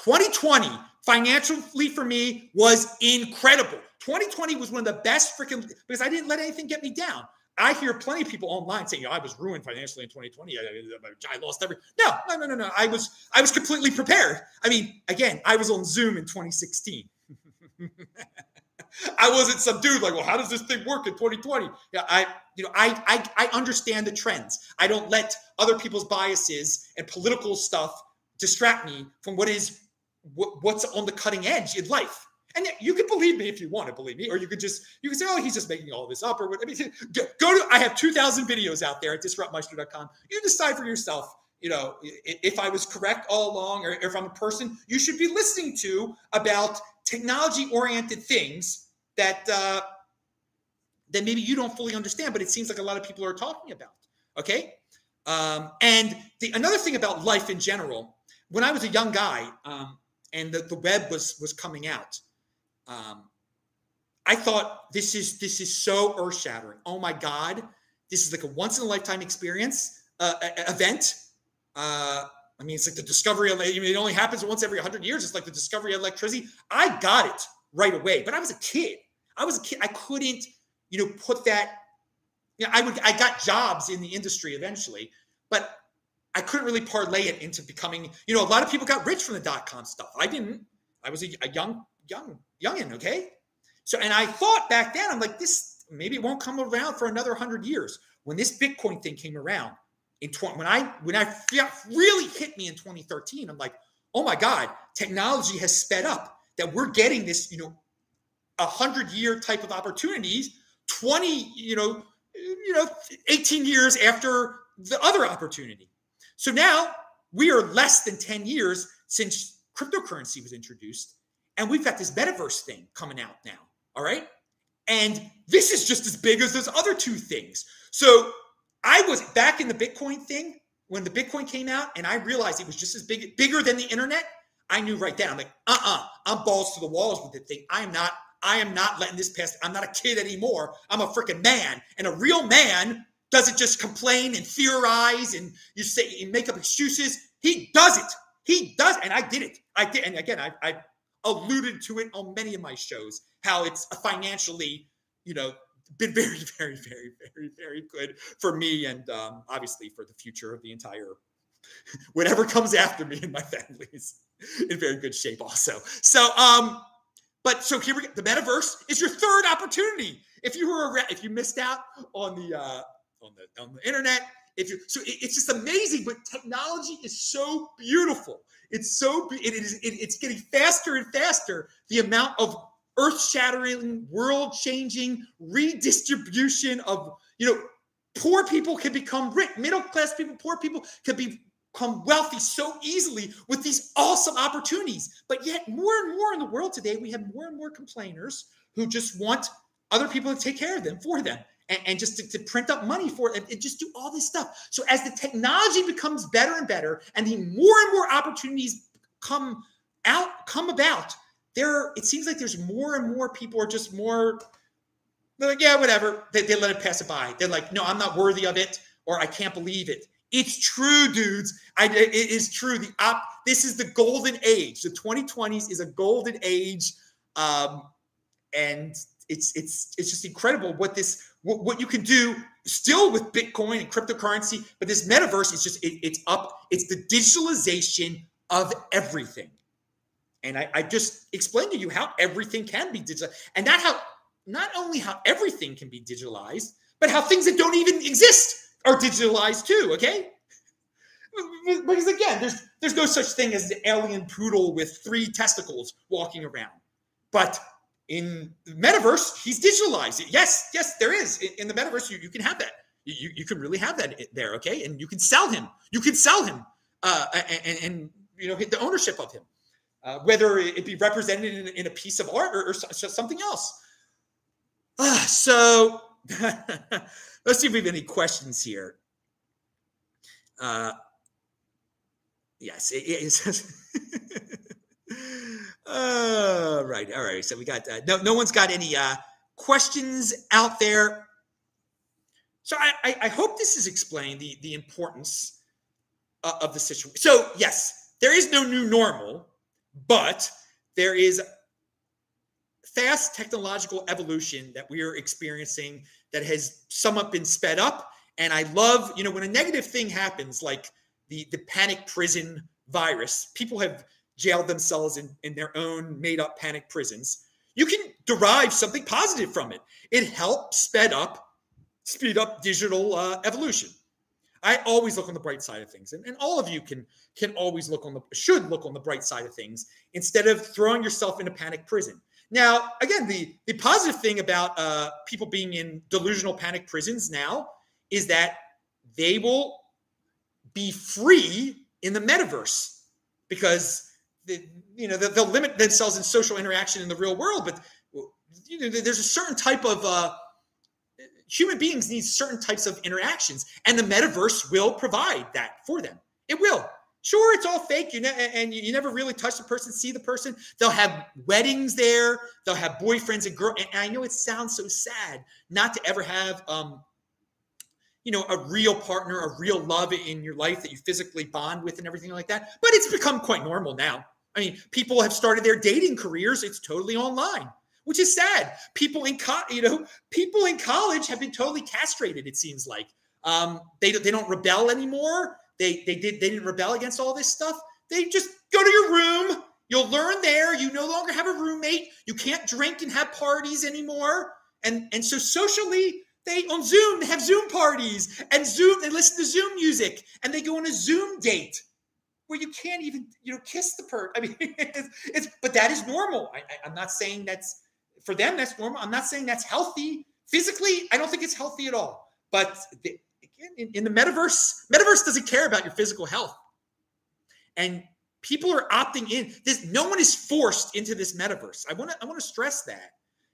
2020 financially for me was incredible. 2020 was one of the best freaking because I didn't let anything get me down. I hear plenty of people online saying, oh, "I was ruined financially in 2020. I, I lost every." No, no, no, no, no. I was, I was completely prepared. I mean, again, I was on Zoom in 2016. [LAUGHS] I wasn't some dude like, well, how does this thing work in 2020? Yeah, I, you know, I, I, I understand the trends. I don't let other people's biases and political stuff distract me from what is what, what's on the cutting edge in life. And you can believe me if you want to believe me, or you could just you can say, "Oh, he's just making all this up," or what. I mean, go to. I have two thousand videos out there at disruptmeister.com. You decide for yourself. You know, if I was correct all along, or if I'm a person you should be listening to about technology-oriented things that uh, that maybe you don't fully understand, but it seems like a lot of people are talking about. Okay, um, and the another thing about life in general, when I was a young guy, um, and the, the web was was coming out um, I thought this is this is so earth shattering. Oh my god, this is like a once in a lifetime experience uh, event. Uh, I mean, it's like the discovery of it only happens once every 100 years. It's like the discovery of electricity. I got it right away, but I was a kid. I was a kid. I couldn't, you know, put that. You know, I would. I got jobs in the industry eventually, but I couldn't really parlay it into becoming. You know, a lot of people got rich from the dot com stuff. I didn't. I was a, a young young youngin, okay? So, and I thought back then, I'm like, this maybe it won't come around for another hundred years. When this Bitcoin thing came around in 20, when I when I really hit me in 2013, I'm like, oh my God, technology has sped up. That we're getting this, you know, a hundred year type of opportunities, 20, you know, you know, 18 years after the other opportunity. So now we are less than 10 years since cryptocurrency was introduced and we've got this metaverse thing coming out now. All right. And this is just as big as those other two things. So I was back in the Bitcoin thing when the Bitcoin came out, and I realized it was just as big, bigger than the internet. I knew right then. I'm like, uh-uh, I'm balls to the walls with the thing. I am not, I am not letting this pass. I'm not a kid anymore. I'm a freaking man. And a real man doesn't just complain and theorize and you say and make up excuses. He does it. He does, and I did it. I did, and again, I, I alluded to it on many of my shows how it's financially, you know, been very, [LAUGHS] very, very, very, very good for me and um, obviously for the future of the entire [LAUGHS] whatever comes after me and my [LAUGHS] family is in very good shape also. So, um, but so here we go. The metaverse is your third opportunity. If you were if you missed out on the uh, on the on the internet, if you so it, it's just amazing. But technology is so beautiful. It's so it is it, it's getting faster and faster. The amount of earth-shattering, world-changing redistribution of you know poor people can become rich, middle-class people, poor people can become wealthy so easily with these awesome opportunities. But yet, more and more in the world today, we have more and more complainers who just want other people to take care of them for them and, and just to, to, print up money for it and, just do all this stuff. So as the technology becomes better and better, and the more and more opportunities come out, come about, there it seems like there's more and more people are just more they're like, yeah, whatever. They, they let it pass it by. They're like, no, I'm not worthy of it, or I can't believe it. It's true, dudes. I, it is true. The op, this is the golden age. The 2020s is a golden age, um, and it's it's it's just incredible what this what, what you can do still with Bitcoin and cryptocurrency, but this metaverse is just it, it's up. It's the digitalization of everything, and I, I just explained to you how everything can be digital, and not how not only how everything can be digitalized, but how things that don't even exist are digitalized too. Okay, because again, there's there's no such thing as the alien poodle with three testicles walking around, but in metaverse, he's digitalized. Yes, yes, there is. In, in the metaverse, you, you can have that. You, you can really have that there, okay? And you can sell him. You can sell him uh, and, and, you know hit the ownership of him, uh, whether it be represented in, in, a piece of art or, or something else. Uh, so [LAUGHS] let's see if we have any questions here. Uh, yes, it. [LAUGHS] uh, right. All right. So we got uh, no. No one's got any uh, questions out there. So I, I, I hope this is explained the the importance uh, of the situation. So yes, there is no new normal, but there is fast technological evolution that we are experiencing that has somewhat been sped up. And I love, you know, when a negative thing happens, like the the panic prison virus, people have jailed themselves in, in their own made up panic prisons. You can derive something positive from it. It helps sped up, speed up digital uh, evolution. I always look on the bright side of things, and, and all of you can can always look on the should look on the bright side of things instead of throwing yourself into panic prison. Now, again, the the positive thing about uh, people being in delusional panic prisons now is that they will be free in the metaverse because you know they'll limit themselves in social interaction in the real world, but you know there's a certain type of uh, human beings need certain types of interactions, and the metaverse will provide that for them. It will. Sure, it's all fake, you know, and you never really touch the person, see the person. They'll have weddings there. They'll have boyfriends and girls. And I know it sounds so sad not to ever have, um, you know, a real partner, a real love in your life that you physically bond with, and everything like that. But it's become quite normal now. I mean, people have started their dating careers. It's totally online which is sad. People in co- you know, people in college have been totally castrated. It seems like um, they they don't rebel anymore. They they did they didn't rebel against all this stuff. They just go to your room. You'll learn there. You no longer have a roommate. You can't drink and have parties anymore. And and so socially, they on Zoom they have Zoom parties and Zoom. They listen to Zoom music and they go on a Zoom date where you can't even you know kiss the person. I mean, [LAUGHS] it's, it's but that is normal. I, I, I'm not saying that's for them, that's normal. I'm not saying that's healthy. Physically, I don't think it's healthy at all. But the, again, in, in the metaverse, metaverse doesn't care about your physical health. And people are opting in. This no one is forced into this metaverse. I want to I want to stress that.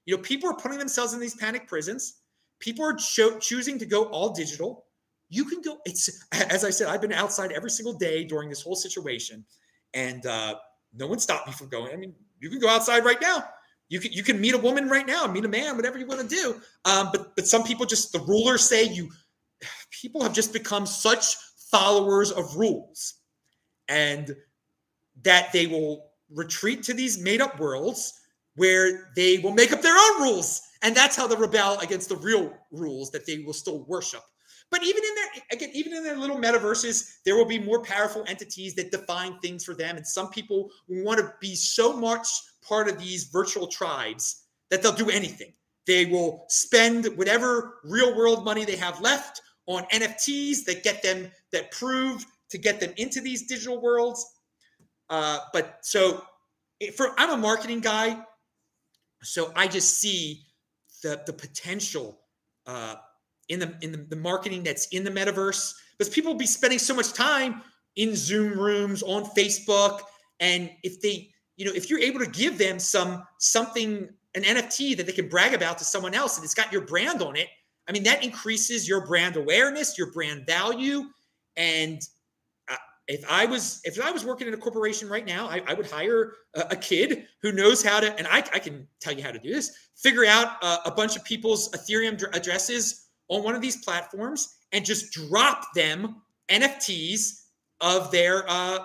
You know, people are putting themselves in these panic prisons. People are cho- choosing to go all digital. You can go. It's as I said. I've been outside every single day during this whole situation, and uh, no one stopped me from going. I mean, you can go outside right now. You can you can meet a woman right now, meet a man, whatever you want to do. Um, but but some people just the rulers say you. [SIGHS] People have just become such followers of rules, and that they will retreat to these made up worlds where they will make up their own rules, and that's how they rebel against the real rules that they will still worship. But even in their again, even in their little metaverses, there will be more powerful entities that define things for them. And some people want to be so much part of these virtual tribes that they'll do anything. They will spend whatever real world money they have left on NFTs that get them that prove to get them into these digital worlds. Uh, but so for I'm a marketing guy, so I just see the the potential uh, in the in the, the marketing that's in the metaverse because people will be spending so much time in Zoom rooms on Facebook, and if they you know, if you're able to give them some something, an NFT that they can brag about to someone else and it's got your brand on it, I mean, that increases your brand awareness, your brand value. And uh, if I was if I was working in a corporation right now, I, I would hire a, a, kid who knows how to, and I, I, can tell you how to do this. Figure out uh, a bunch of people's Ethereum addresses on one of these platforms and just drop them NFTs of their uh,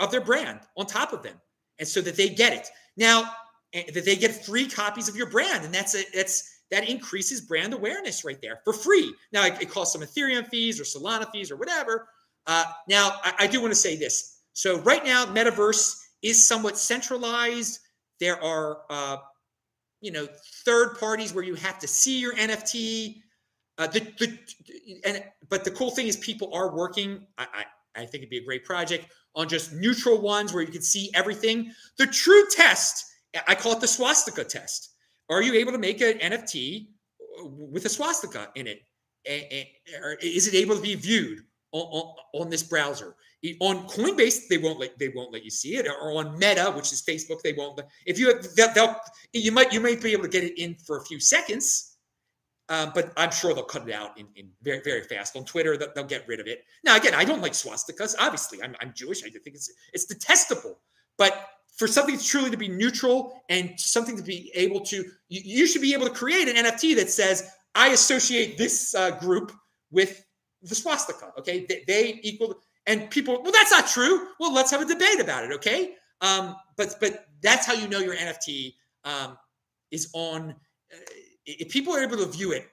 of their brand on top of them and so that they get it. Now that they get free copies of your brand and that's it that's that increases brand awareness right there for free. Now it, it costs some ethereum fees or solana fees or whatever. Uh, now I, I do want to say this. So right now metaverse is somewhat centralized. There are uh, you know third parties where you have to see your nft uh, the, the and but the cool thing is people are working I, I I think it'd be a great project on just neutral ones where you can see everything. The true test, I call it the swastika test. Are you able to make an NFT with a swastika in it? Is it able to be viewed on, on, on this browser. On Coinbase, they won't let they won't let you see it, or on Meta, which is Facebook, they won't. If you they'll, they'll you might you might be able to get it in for a few seconds, uh, but I'm sure they'll cut it out in, in very very fast. On Twitter, they'll, they'll, get rid of it. Now again, I don't like swastikas. Obviously, I'm, I'm Jewish. I think it's it's detestable. But for something truly to be neutral and something to be able to, you, you should be able to create an NFT that says I associate this uh, group with the swastika. Okay, they, they, equal, and people. Well, that's not true. Well, let's have a debate about it. Okay, um, but but that's how you know your NFT um, is on. Uh, if people are able to view it,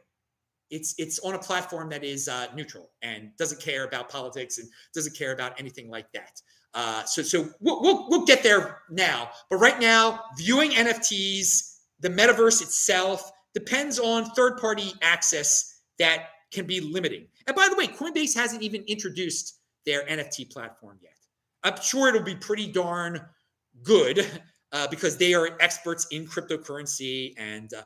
it's it's on a platform that is uh, neutral and doesn't care about politics and doesn't care about anything like that. Uh, so so we'll, we'll, we'll get there now, but right now, viewing NFTs, the metaverse itself depends on third party access that can be limiting. And by the way, Coinbase hasn't even introduced their NFT platform yet. I'm sure it'll be pretty darn good uh, because they are experts in cryptocurrency and uh,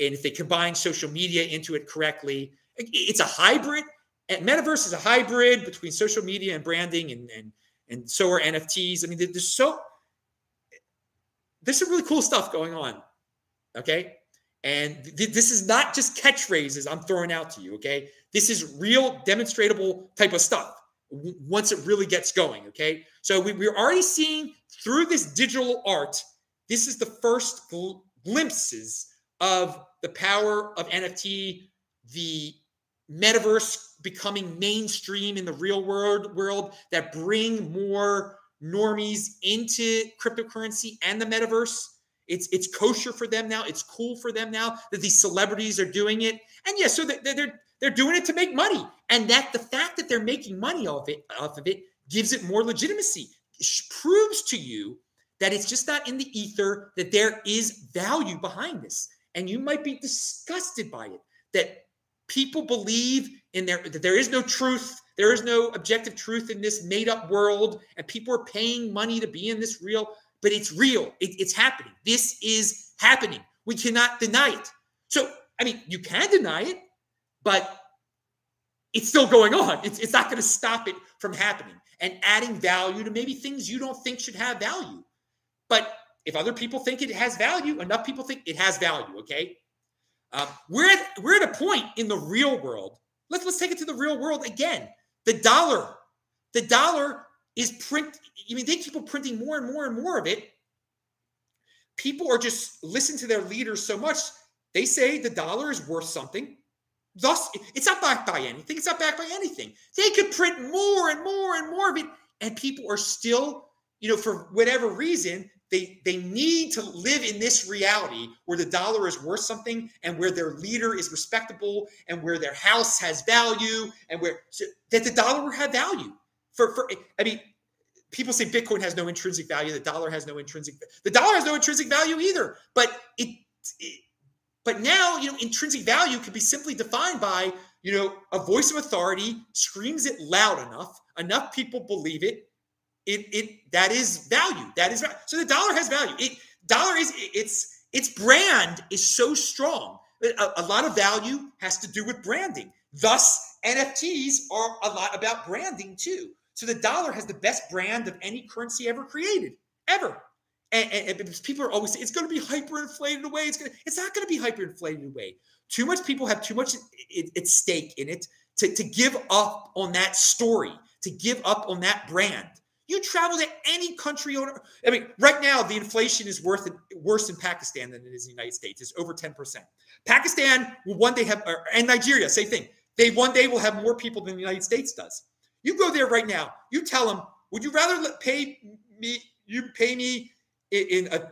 and if they combine social media into it correctly, it's a hybrid. Metaverse is a hybrid between social media and branding, and and and so are NFTs. I mean, there's so there's some really cool stuff going on. Okay, and th- this is not just catchphrases I'm throwing out to you. Okay, this is real demonstrable type of stuff. W- once it really gets going. Okay, so we, we're already seeing through this digital art. This is the first gl- glimpses of the power of NFT, the metaverse becoming mainstream in the real world world that bring more normies into cryptocurrency and the metaverse. It's it's kosher for them now. It's cool for them now that these celebrities are doing it. And yes, yeah, so they're, they're they're doing it to make money. And that the fact that they're making money off it off of it gives it more legitimacy. It proves to you that it's just not in the ether that there is value behind this and you might be disgusted by it that people believe in there that there is no truth there is no objective truth in this made up world and people are paying money to be in this real but it's real. It, it's happening. This is happening. We cannot deny it. So i mean you can deny it but it's still going on. It's, it's not going to stop it from happening and adding value to maybe things you don't think should have value. But if other people think it has value, enough people think it has value. Okay, uh, we're at we're at a point in the real world. Let's let's take it to the real world again. The dollar, the dollar is print. I mean, they keep printing more and more and more of it. People are just listen to their leaders so much. They say the dollar is worth something. Thus, it's not backed by anything. It's not backed by anything. They could print more and more and more of it, and people are still, you know, for whatever reason, they they need to live in this reality where the dollar is worth something and where their leader is respectable and where their house has value and where so that the dollar will have value. For for i mean people say bitcoin has no intrinsic value the dollar has no intrinsic the dollar has no intrinsic value either but it, it but now you know intrinsic value can be simply defined by you know a voice of authority screams it loud enough enough people believe it it it that is value. That is so the dollar has value. It dollar is its its brand is so strong. A, a lot of value has to do with branding. Thus, NFTs are a lot about branding too. So the dollar has the best brand of any currency ever created, ever. And, and, and people are always saying it's going to be hyperinflated away. It's going it's not going to be hyperinflated away. Too much people have too much at stake in it to, to give up on that story, to give up on that brand. You travel to any country. on. I mean, right now the inflation is worth worse in Pakistan than it is in the United States. It's over ten percent. Pakistan will one day have, and Nigeria, same thing. They one day will have more people than the United States does. You go there right now. You tell them, would you rather pay me? You pay me in, in a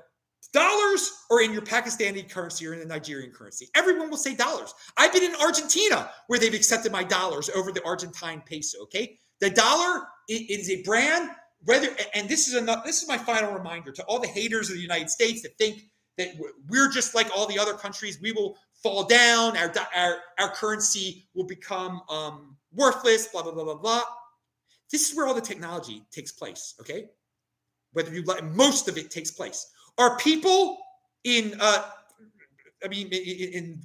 dollars or in your Pakistani currency or in the Nigerian currency. Everyone will say dollars. I've been in Argentina where they've accepted my dollars over the Argentine peso. Okay, the dollar is a brand whether and this is enough this is my final reminder to all the haters of the united states that think that we're just like all the other countries. We will fall down. Our our, our currency will become um, worthless blah blah blah blah blah. This is where all the technology takes place okay? Whether you let most of it takes place. Are people in uh i mean in, in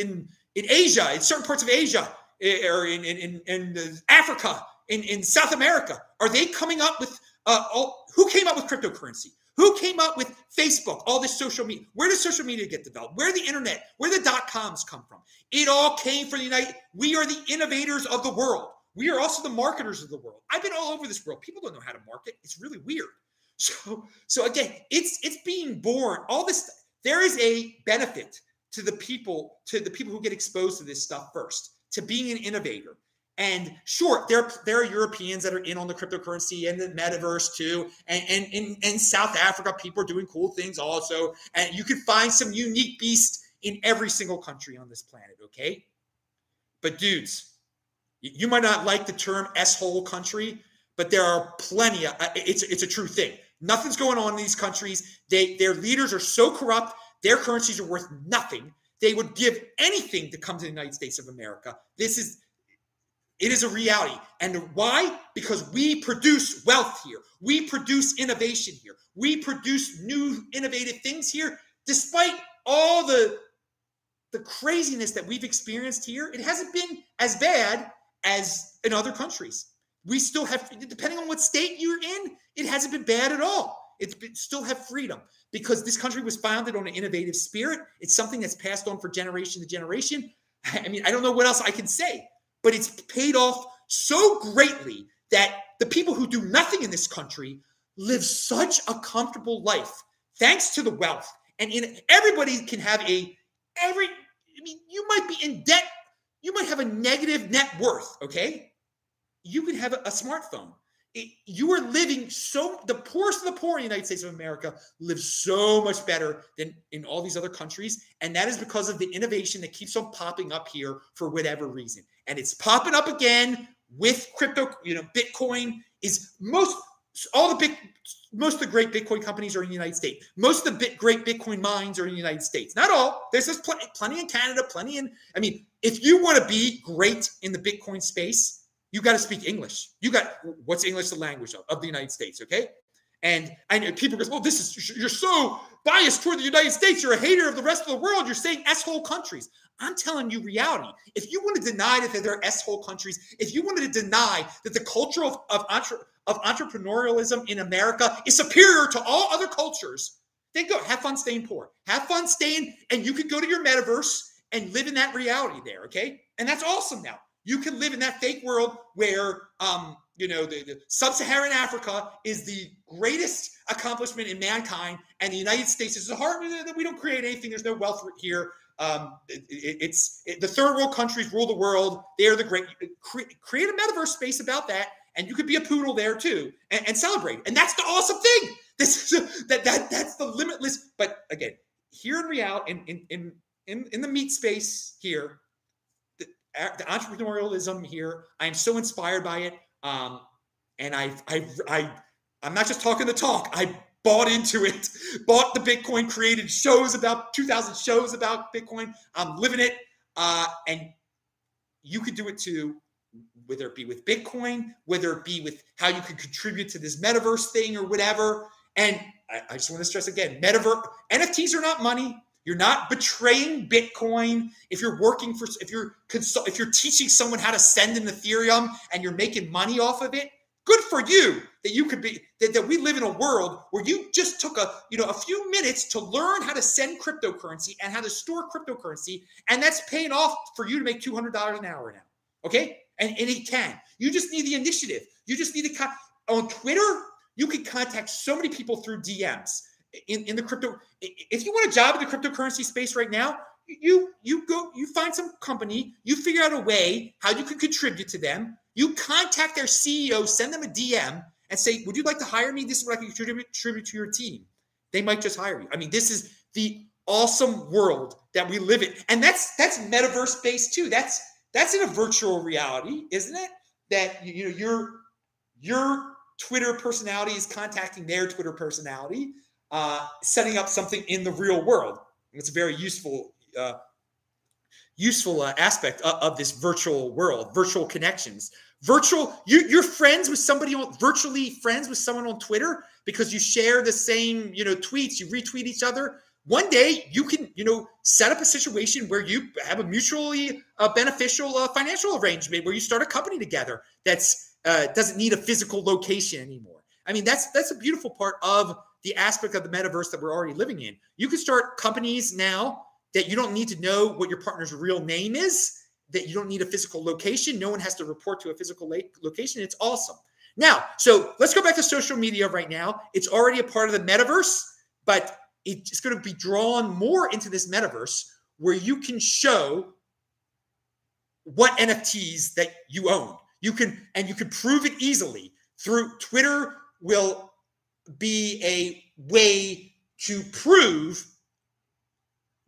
in in asia in certain parts of asia eh, or in in, in, in Africa, in, in South America, are they coming up with uh, all, who came up with cryptocurrency? Who came up with Facebook, all this social media? Where does social media get developed? Where the internet, where the dot coms come from? It all came from the United. We are the innovators of the world. We are also the marketers of the world. I've been all over this world. People don't know how to market. It's really weird. [LAUGHS] So, so again, it's it's being born. All this there is a benefit to the people, to the people who get exposed to this stuff first, to being an innovator. And sure, there, there are Europeans that are in on the cryptocurrency and the metaverse too. And, and in, South Africa, people are doing cool things also. And you can find some unique beasts in every single country on this planet, okay? But dudes, you might not like the term S-hole country, but there are plenty of it's it's a true thing. Nothing's going on in these countries. They their leaders are so corrupt, their currencies are worth nothing. They would give anything to come to the United States of America. This is it is a reality. And why? Because we produce wealth here. We produce innovation here. We produce new innovative things here despite all the the craziness that we've experienced here. It hasn't been as bad as in other countries. We still have, depending on what state you're in, it hasn't been bad at all. It's been, still have freedom because this country was founded on an innovative spirit. It's something that's passed on for generation to generation. [LAUGHS] I mean, I don't know what else I can say, but it's paid off so greatly that the people who do nothing in this country live such a comfortable life thanks to the wealth. And in everybody can have a every I mean, you might be in debt, you might have a negative net worth, okay? you can have a, a smartphone. It, you are living so the poorest of the poor in the United States of America live so much better than in all these other countries, and that is because of the innovation that keeps on popping up here for whatever reason, and it's popping up again with crypto. You know, Bitcoin is most all the big most of the great Bitcoin companies are in the United States. Most of the bit, great Bitcoin mines are in the United States. Not all. There's just pl- plenty in Canada, plenty in. I mean, if you want to be great in the Bitcoin space you got to speak English. You got what's English the language of, of the United States, okay? And and people go, well, this is you're so biased toward the United States. You're a hater of the rest of the world. You're saying s-hole countries. I'm telling you reality. If you want to deny that there are s-hole countries, if you wanted to deny that the culture of of, entre, of entrepreneurialism in America is superior to all other cultures, then go have fun staying poor. Have fun staying, and you could go to your metaverse and live in that reality there. Okay, and that's awesome now. You can live in that fake world where, um, you know, the, the sub-Saharan Africa is the greatest accomplishment in mankind, and the United States is the heart we don't create anything. There's no wealth here. Um, it, it's it, the third world countries rule the world. They're the great. Cre- create a metaverse space about that, and you could be a poodle there too, and, and celebrate. And that's the awesome thing. [LAUGHS] This is that that that's the limitless. But again, here in reality, in in in in the meat space here, the entrepreneurialism here. I am so inspired by it. Um, and I, I, I, I'm not just talking the talk. I bought into it, [LAUGHS] bought the Bitcoin, created shows about 2,000 shows about Bitcoin. I'm living it. Uh, and you could do it too, whether it be with Bitcoin, whether it be with how you could contribute to this metaverse thing or whatever. And I, I just want to stress again, metaverse NFTs are not money. You're not betraying Bitcoin. If you're working for, if you're consult, if you're teaching someone how to send an Ethereum and you're making money off of it, good for you. That you could be that, that we live in a world where you just took a you know a few minutes to learn how to send cryptocurrency and how to store cryptocurrency, and that's paying off for you to make two hundred dollars an hour now. Okay, and and it can. You just need the initiative. You just need to on Twitter. You can contact so many people through DMs in, in the crypto if you want a job in the cryptocurrency space right now you you go you find some company you figure out a way how you can contribute to them. You contact their ceo send them a dm and say would you like to hire me? This is what i can contribute, contribute to your team. They might just hire you. I mean this is the awesome world that we live in. And that's that's metaverse based too. That's that's in a virtual reality isn't it? That you know your your twitter personality is contacting their twitter personality uh, setting up something in the real world. It's a very useful uh, useful uh, aspect of, of, this virtual world, virtual connections. Virtual, you, you're friends with somebody on virtually friends with someone on Twitter because you share the same, you know, tweets, you retweet each other. one day you can, you know, set up a situation where you have a mutually uh, beneficial uh, financial arrangement where you start a company together that's uh, doesn't need a physical location anymore. I mean, that's that's a beautiful part of the aspect of the metaverse that we're already living in. You can start companies now that you don't need to know what your partner's real name is, that you don't need a physical location. No one has to report to a physical location. It's awesome. Now, so let's go back to social media right now. It's already a part of the metaverse, but it's going to be drawn more into this metaverse where you can show what NFTs that you own. You can, and you can prove it easily through Twitter will be a way to prove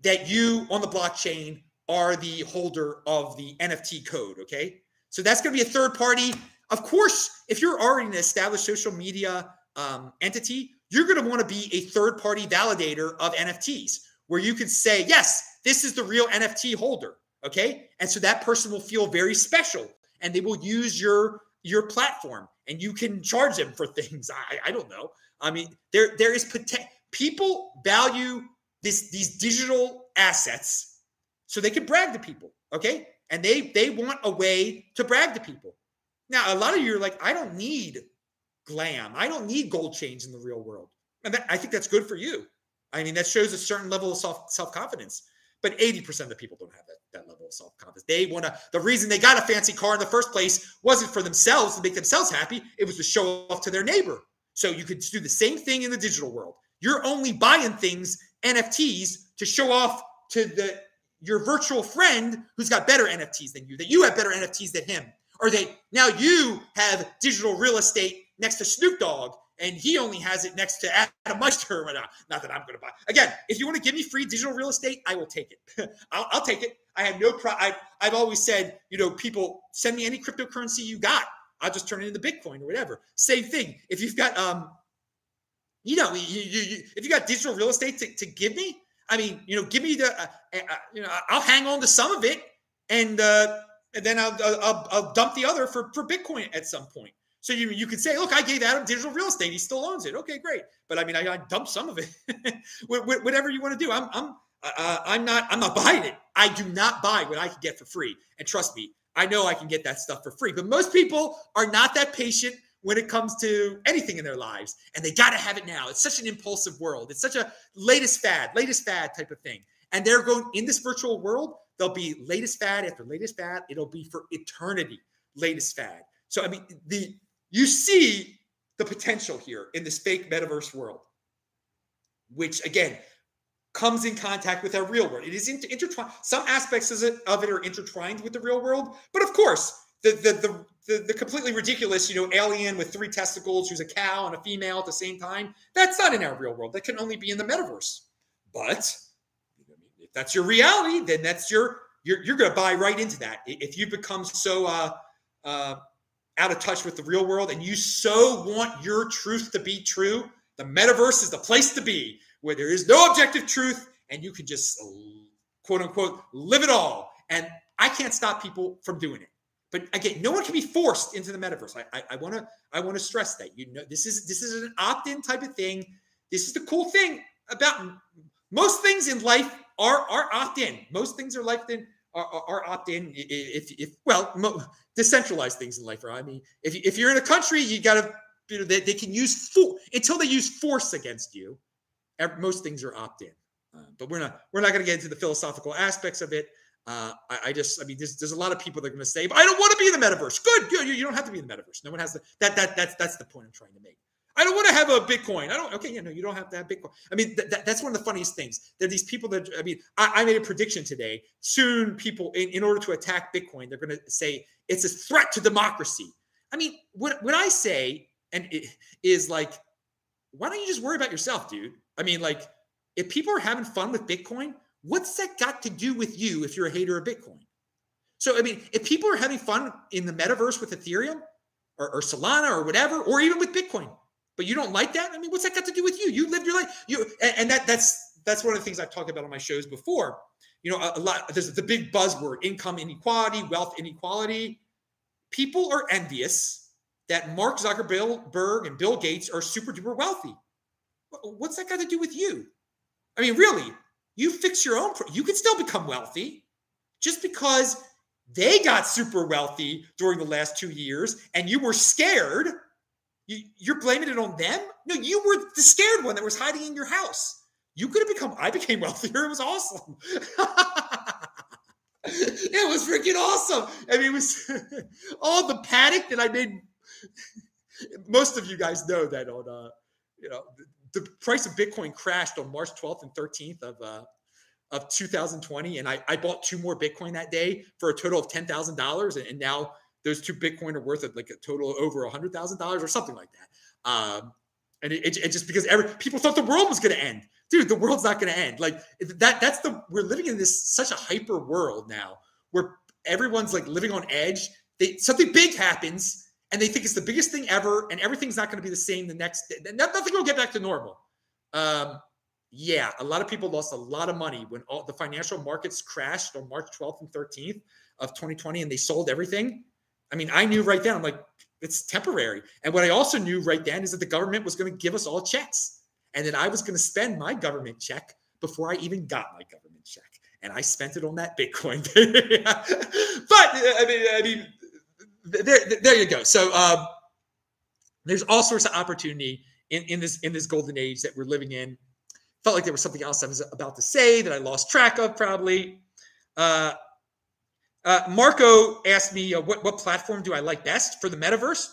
that you on the blockchain are the holder of the NFT code. Okay. So that's going to be a third party. Of course, if you're already an established social media um, entity, you're going to want to be a third party validator of NFTs where you can say, yes, this is the real NFT holder. Okay. And so that person will feel very special and they will use your your platform and you can charge them for [LAUGHS] things. I, I don't know. I mean, there there is potential. People value this these digital assets so they can brag to people. Okay, and they they want a way to brag to people. Now, a lot of you are like, I don't need glam. I don't need gold chains in the real world. And that, I think that's good for you. I mean, that shows a certain level of self self confidence. But 80% of the people don't have that, that level of self confidence. They want to, the reason they got a fancy car in the first place wasn't for themselves to make themselves happy, it was to show off to their neighbor. So you could do the same thing in the digital world. You're only buying things, NFTs, to show off to the your virtual friend who's got better NFTs than you, that you have better NFTs than him or they now you have digital real estate next to Snoop Dogg and he only has it next to Adam Meister. [LAUGHS] Not that I'm going to buy. Again, if you want to give me free digital real estate, I will take it. [LAUGHS] I'll, I'll, take it. I have no problem. I've, I've always said, you know, people send me any cryptocurrency you got. I'll just turn it into Bitcoin or whatever. Same thing. If you've got, um, you know, you, you, you, if you got digital real estate to, to give me, I mean, you know, give me the, uh, uh, you know, I'll hang on to some of it and, uh, and then I'll, I'll, I'll dump the other for, for Bitcoin at some point. So you you could say, look, I gave Adam digital real estate. He still owns it. Okay, great. But I mean, I, I dumped some of it. [LAUGHS] Whatever you want to do, I'm I'm uh, I'm not I'm not buying it. I do not buy what I can get for free. And trust me, I know I can get that stuff for free. But most people are not that patient when it comes to anything in their lives, and they got to have it now. It's such an impulsive world. It's such a latest fad, latest fad type of thing. And they're going in this virtual world. There'll be latest fad after latest fad. It'll be for eternity, latest fad. So I mean, the you see the potential here in this fake metaverse world, which again comes in contact with our real world. It is inter- intertwined. Some aspects of it, are intertwined with the real world, but of course, the, the the the the completely ridiculous, you know, alien with three testicles who's a cow and a female at the same time. That's not in our real world. That can only be in the metaverse. But if that's your reality, then that's your you're you're going to buy right into that. If you become so uh, uh, out of touch with the real world and you so want your truth to be true, the metaverse is the place to be, where there is no objective truth and you can just quote unquote live it all. And I can't stop people from doing it. But again, no one can be forced into the metaverse. I to I want to stress that you know this is this is an opt-in type of thing. This is the cool thing about most things in life are are opt in. Most things are life in are, are, are opt in. If, if well, mo- decentralized things in life. are. I mean, if if you're in a country, you got to you know they, they can use force until they use force against you. Most things are opt in. Uh, but we're not we're not going to get into the philosophical aspects of it. Uh, I, I, just, I mean, there's, there's a lot of people that are going to say, but I don't want to be in the metaverse. Good. You, you don't have to be in the metaverse. No one has to. That, that, that's, that's the point I'm trying to make. I don't want to have a Bitcoin. I don't. Okay, yeah, no, you don't have to have Bitcoin. I mean, th- that's one of the funniest things. There are these people that I mean, I, I made a prediction today. Soon, people, in, in order to attack Bitcoin, they're going to say it's a threat to democracy. I mean, what what I say and it is like, why don't you just worry about yourself, dude? I mean, like, if people are having fun with Bitcoin, what's that got to do with you if you're a hater of Bitcoin? So, I mean, if people are having fun in the metaverse with Ethereum or, or Solana or whatever, or even with Bitcoin, but you don't like that. I mean, what's that got to do with you? You lived your life. You and, and that that's that's one of the things I've talked about on my shows before. You know, a, a lot. There's the big buzzword: income inequality, wealth inequality. People are envious that Mark Zuckerberg and Bill Gates are super duper wealthy. What's that got to do with you? I mean, really, you fix your own. Pro- you can still become wealthy just because they got super wealthy during the last two years and you were scared. You, you're blaming it on them? No, you were the scared one that was hiding in your house. You could have become, I became [LAUGHS] wealthier. It was awesome. [LAUGHS] it was freaking awesome. I mean, it was [LAUGHS] all the panic that I made. Most of you guys know that on, uh, you know, the, price of Bitcoin crashed on March 12th and 13th of uh, of 2020, and I, I bought two more Bitcoin that day for a total of ten thousand dollars, and now those two Bitcoin are worth like a total of over a hundred thousand dollars or something like that. Um, and it, it, it, just because every people thought the world was going to end, dude, the world's not going to end. Like that, that's the we're living in this such a hyper world now where everyone's like living on edge. They something big happens and they think it's the biggest thing ever, and everything's not going to be the same the next day. Nothing will get back to normal. Um, yeah, a lot of people lost a lot of money when all the financial markets crashed on March 12th and 13th of 2020 and they sold everything. I mean, I knew right then, I'm like, it's temporary. And what I also knew right then is that the government was going to give us all checks and that I was going to spend my government check before I even got my government check. And I spent it on that Bitcoin. [LAUGHS] but I mean, I mean, there, there you go. So um, there's all sorts of opportunity in, in this in this golden age that we're living in felt like there was something else I was about to say that I lost track of probably. Uh, uh, Marco asked me, uh, "What what platform do I like best for the metaverse?"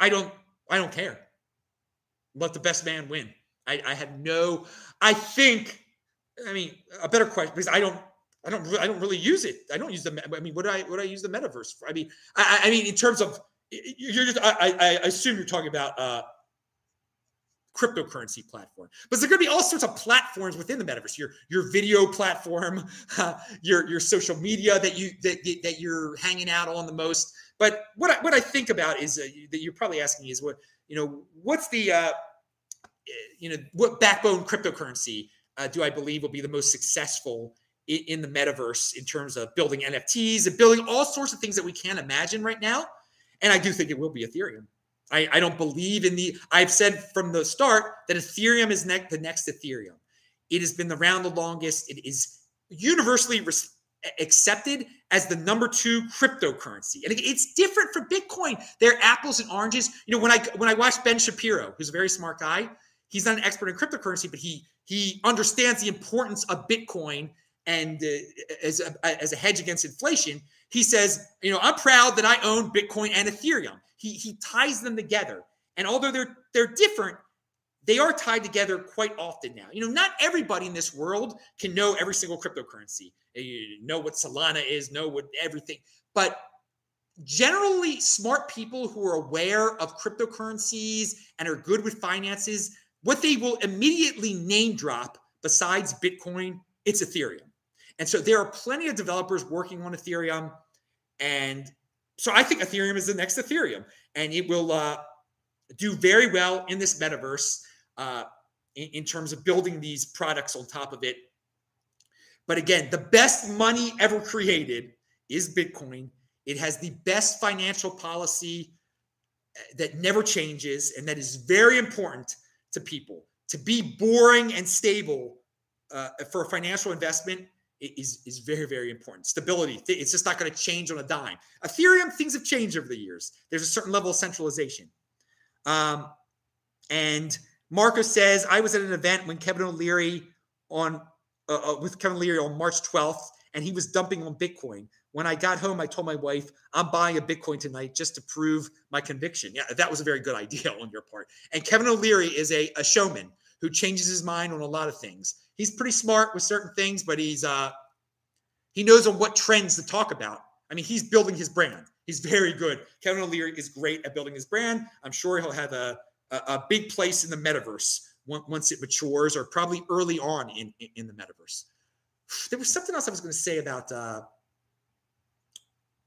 I don't I don't care. Let the best man win. I, I have no. I think. I mean, a better question because I don't. I don't. I don't really use it. I don't use the. I mean, what do I? What do I use the metaverse for? I mean, I, I mean, in terms of, you're just. I, I assume you're talking about uh, cryptocurrency platform. But there's going to be all sorts of platforms within the metaverse. Your your video platform, uh, [LAUGHS] your your social media that you that that you're hanging out on the most. But what I, what I think about is uh, that you're probably asking is what you know what's the uh, you know what backbone cryptocurrency uh, do I believe will be the most successful in, in the metaverse in terms of building NFTs and building all sorts of things that we can't imagine right now. And I do think it will be Ethereum. I, I don't believe in the. I've said from the start that Ethereum is ne- the next Ethereum. It has been around the longest. It is universally res- accepted as the number two cryptocurrency, and it's different from Bitcoin. They're apples and oranges. You know, when I when I watch Ben Shapiro, who's a very smart guy, he's not an expert in cryptocurrency, but he he understands the importance of Bitcoin and uh, as a, as a hedge against inflation. He says, you know, I'm proud that I own Bitcoin and Ethereum he he ties them together. And although they're they're different, they are tied together quite often now. You know, not everybody in this world can know every single cryptocurrency, you know what Solana is, know what everything, but generally smart people who are aware of cryptocurrencies and are good with finances, what they will immediately name drop besides Bitcoin, it's Ethereum. And so there are plenty of developers working on Ethereum and so I think Ethereum is the next Ethereum, and it will uh, do very well in this metaverse uh, in, in terms of building these products on top of it. But again, the best money ever created is Bitcoin. It has the best financial policy uh, that never changes, and that is very important to people. To be boring and stable uh, for a financial investment is is very very important. Stability, it's just not going to change on a dime. Ethereum, things have changed over the years. There's a certain level of centralization. Um, and Marcus says, I was at an event when Kevin O'Leary on uh, uh, with Kevin O'Leary on March 12th, and he was dumping on Bitcoin. When I got home, I told my wife, I'm buying a Bitcoin tonight just to prove my conviction. Yeah, that was a very good idea [LAUGHS] on your part. And Kevin O'Leary is a, a showman who changes his mind on a lot of things he's pretty smart with certain things, but he's uh he knows on what trends to talk about. I mean, he's building his brand. He's very good. Kevin O'Leary is great at building his brand. I'm sure he'll have a a, a big place in the metaverse once it matures, or probably early on in in the metaverse. There was something else I was going to say about uh,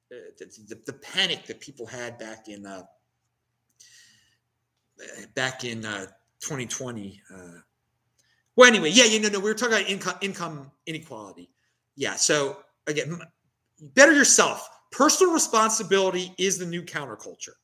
the, the, the, panic that people had back in uh, back in uh, 2020. Uh, well, anyway, yeah, you know, no, we were talking about income income inequality. Yeah. So again, better yourself. Personal responsibility is the new counterculture.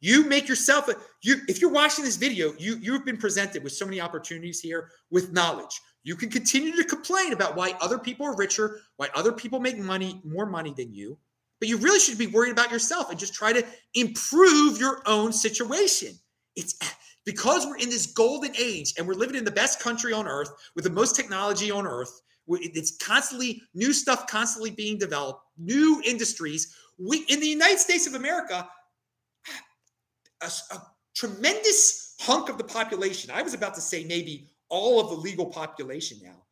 You make yourself a, you if you're watching this video, you you've been presented with so many opportunities here with knowledge. You can continue to complain about why other people are richer, why other people make money, more money than you, but you really should be worried about yourself and just try to improve your own situation. It's because we're in this golden age and we're living in the best country on earth with the most technology on earth. It's constantly new stuff constantly being developed, new industries. We in the United States of America, a, a tremendous hunk of the population. I was about to say maybe all of the legal population now.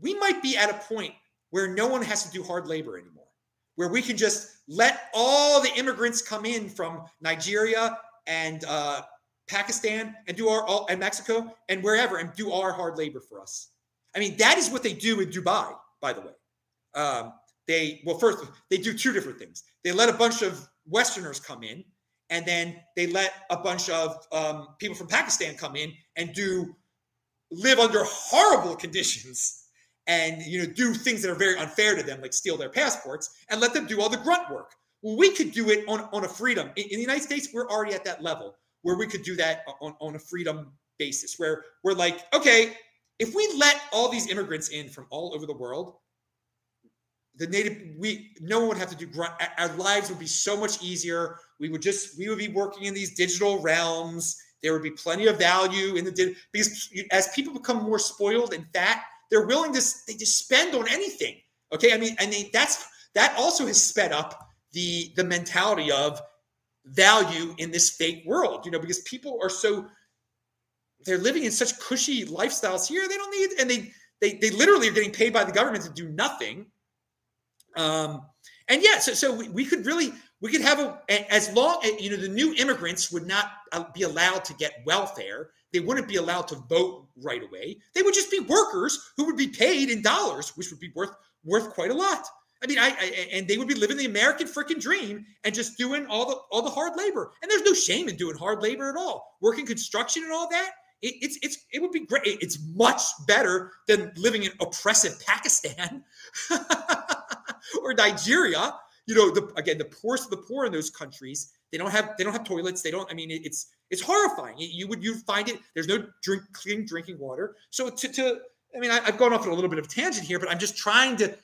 We might be at a point where no one has to do hard labor anymore, where we can just let all the immigrants come in from Nigeria and uh, Pakistan and do our all and Mexico and wherever and do our hard labor for us. I mean, that is what they do in Dubai, by the way. Um, they well, first they do two different things. They let a bunch of Westerners come in and then they let a bunch of um, people from Pakistan come in and do live under horrible conditions and you know do things that are very unfair to them, like steal their passports, and let them do all the grunt work. Well, we could do it on, on a freedom. In, in the United States, we're already at that level where we could do that on, on a freedom basis, where we're like, okay, if we let all these immigrants in from all over the world, the native we no one would have to do grunt our lives would be so much easier. We would just we would be working in these digital realms. There would be plenty of value in the because as people become more spoiled and fat they're willing to they just spend on anything okay? I mean i mean that's that also has sped up the the mentality of value in this fake world you know because people are so they're living in such cushy lifestyles here they don't need and they they, they literally are getting paid by the government to do nothing um, and yeah, so, so we, we could really, we could have a, as long, you know, the new immigrants would not uh, be allowed to get welfare. They wouldn't be allowed to vote right away. They would just be workers who would be paid in dollars, which would be worth, worth quite a lot. I mean, I, I, and they would be living the American freaking dream and just doing all the all the hard labor. And there's no shame in doing hard labor at all. Working construction and all that. It, it's it's it would be great. It's much better than living in oppressive [LAUGHS] Pakistan. [LAUGHS] or Nigeria. You know, the, again, the poorest of the poor in those countries, they don't have they don't have toilets. They don't. I mean, it, it's it's horrifying. You would you find it. There's no drink clean drinking water. So to to I mean, I, I've gone off on a little bit of tangent here, but I'm just trying to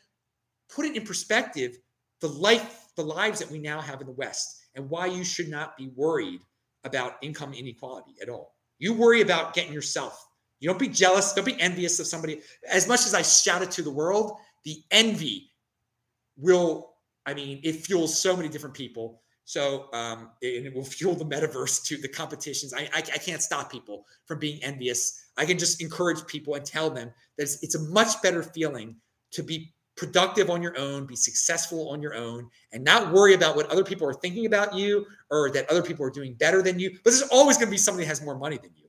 put it in perspective the life the lives that we now have in the West and why you should not be worried about income inequality at all. You worry about getting yourself. You don't be jealous. Don't be envious of somebody. As much as I shout it to the world, the envy will, I mean, it fuels so many different people. So, um, and it will [LAUGHS] fuel the metaverse to the competitions. I, I, I, can't stop people from being envious. I can just encourage people and tell them that it's, it's a much better feeling to be productive on your own, be successful on your own, and not worry about what other people are thinking about you or that other people are doing better than you. But there's always going to be somebody that has more money than you.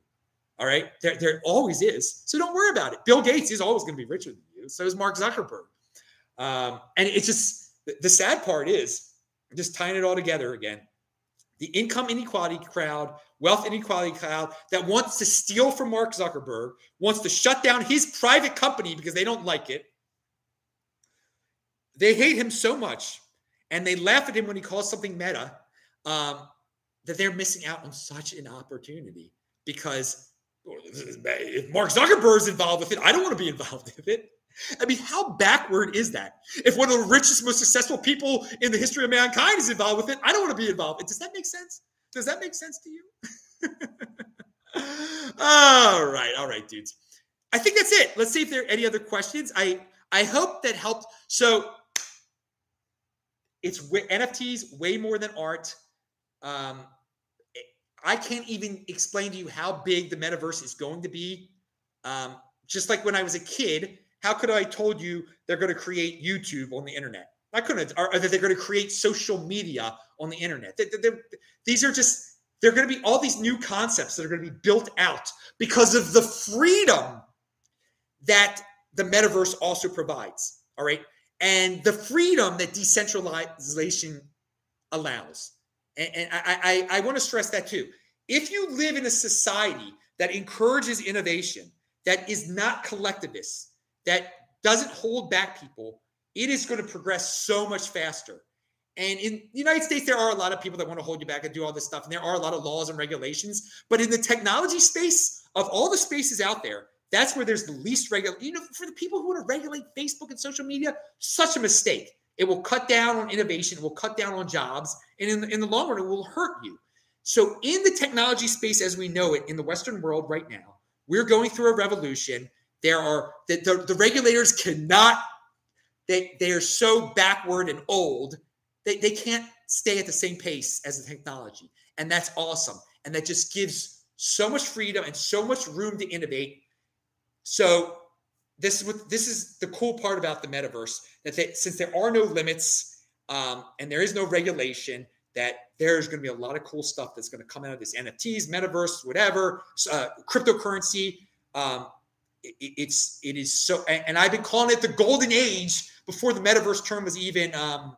All right. There, there always is. So don't worry about it. Bill Gates is always going to be richer than you. So is Mark Zuckerberg. Um, and it's just the sad part is just tying it all together again. The income inequality crowd, wealth inequality crowd that wants to steal from Mark Zuckerberg, wants to shut down his private company because they don't like it. They hate him so much and they laugh at him when he calls something meta um, that they're missing out on such an opportunity because if Mark Zuckerberg is involved with it, I don't want to be involved with it. I mean, how backward is that? If one of the richest, most successful people in the history of mankind is involved with it, I don't want to be involved. Does that make sense? Does that make sense to you? [LAUGHS] all right, all right, dudes. I think that's it. Let's see if there are any other questions. I I hope that helped. So it's NFTs way more than art. Um, I can't even explain to you how big the metaverse is going to be. Um, just like when I was a kid, how could I told you they're going to create YouTube on the internet? I couldn't, or, or that they're going to create social media on the internet. They, they, these are just, they're going to be all these new concepts that are going to be built out because of the freedom that the metaverse also provides. All right. And the freedom that decentralization allows. And, and I, I, I want to stress that too. If you live in a society that encourages innovation, that is not collectivist, that doesn't hold back people, it is going to progress so much faster. And in the United States, there are a lot of people that want to hold you back and do all this stuff. And there are a lot of laws and regulations. But in the technology space, of all the spaces out there, that's where there's the least regular. You know, for the people who want to regulate Facebook and social media, such a mistake. It will cut down on innovation, it will cut down on jobs, and in the, in the long run, it will hurt you. So, in the technology space as we know it in the Western world right now, we're going through a revolution. There are the, the, the regulators cannot, they, they are so backward and old, they, they can't stay at the same pace as the technology. And that's awesome. And that just gives so much freedom and so much room to innovate. So this is what this is the cool part about the metaverse that they, since there are no limits um, and there is no regulation, that there's going to be a lot of cool stuff that's going to come out of this NFTs, metaverse, whatever, uh, cryptocurrency. Um, it, it's it is so, and, and, I've been calling it the golden age before the metaverse term was even um,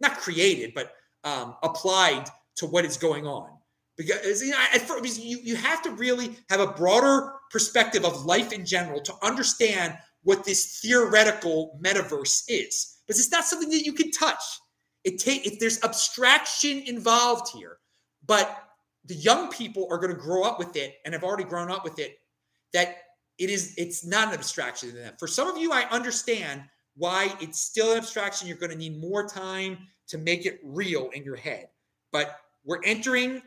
not created, but um, applied to what is going on. Because you know, at first, you you have to really have a broader perspective of life in general to understand what this theoretical metaverse is. But it's not something that you can touch. It take if there's abstraction involved here, but the young people are going to grow up with it and have already grown up with it. That it is it's not an abstraction to them. For some of you, I understand why it's still an abstraction. You're going to need more time to make it real in your head. But we're entering,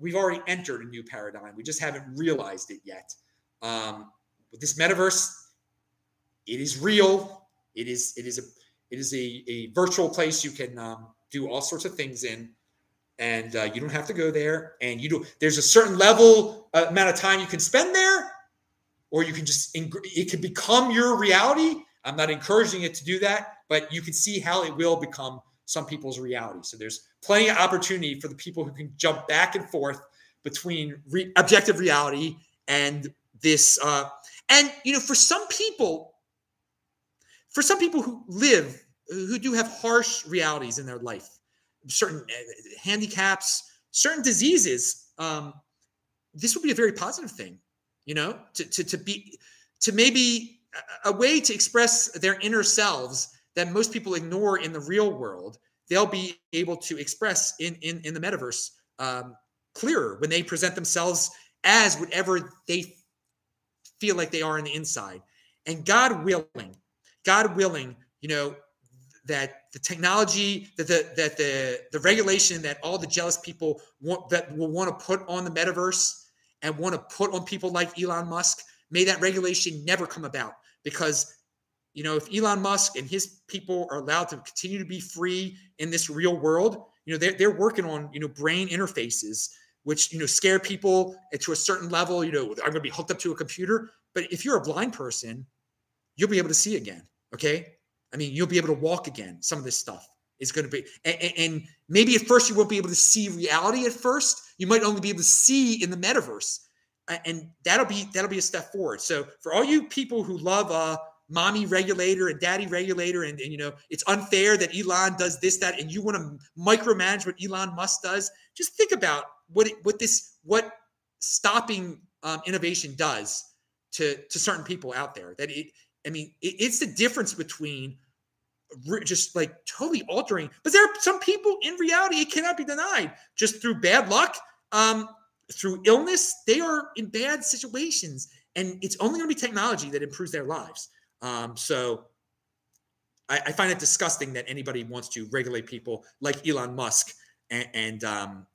we've already entered a new paradigm. We just haven't realized it yet. Um, with this metaverse, it is real. It is it is a it is a, a virtual place you can um, do all sorts of things in, and uh, you don't have to go there. And you do. There's a certain level uh, amount of time you can spend there, or you can just it can become your reality. I'm not encouraging it to do that, but you can see how it will become some people's reality. So there's plenty of opportunity for the people who can jump back and forth between re- objective reality and this. Uh, and you know, for some people, for some people who live, who do have harsh realities in their life, certain uh, handicaps, certain diseases, um, this would be a very positive thing, you know, to, to, to be, to maybe a, a way to express their inner selves that most people ignore in the real world. They'll be able to express in, in, in the metaverse um, clearer when they present themselves as whatever they feel like they are on the inside. And God willing, God willing, you know, that the technology, that the that the the regulation that all the jealous people want that will want to put on the metaverse and want to put on people like Elon Musk, may that regulation never come about. Because, you know, if Elon Musk and his people are allowed to continue to be free in this real world, you know, they're, they're working on, you know, brain interfaces, which, you know, scare people to a certain level. You know, I'm going to be hooked up to a computer. But if you're a blind person, you'll be able to see again. Okay. I mean, you'll be able to walk again. Some of this stuff is going to be, and, and, maybe at first you won't be able to see reality at first. You might only be able to see in the metaverse, and that'll be that'll be a step forward. So for all you people who love uh, mommy regulator and daddy regulator, and, and you know it's unfair that Elon does this that, and you want to micromanage what Elon Musk does, just think about what it, what this what stopping um, innovation does to to certain people out there. That it I mean, it's the difference between just like totally altering. But there are some people in reality, it cannot be denied, just through bad luck, um, through illness, they are in bad situations. And it's only going to be technology that improves their lives. Um, so I, I, find it disgusting that anybody wants to regulate people like Elon Musk and, and um,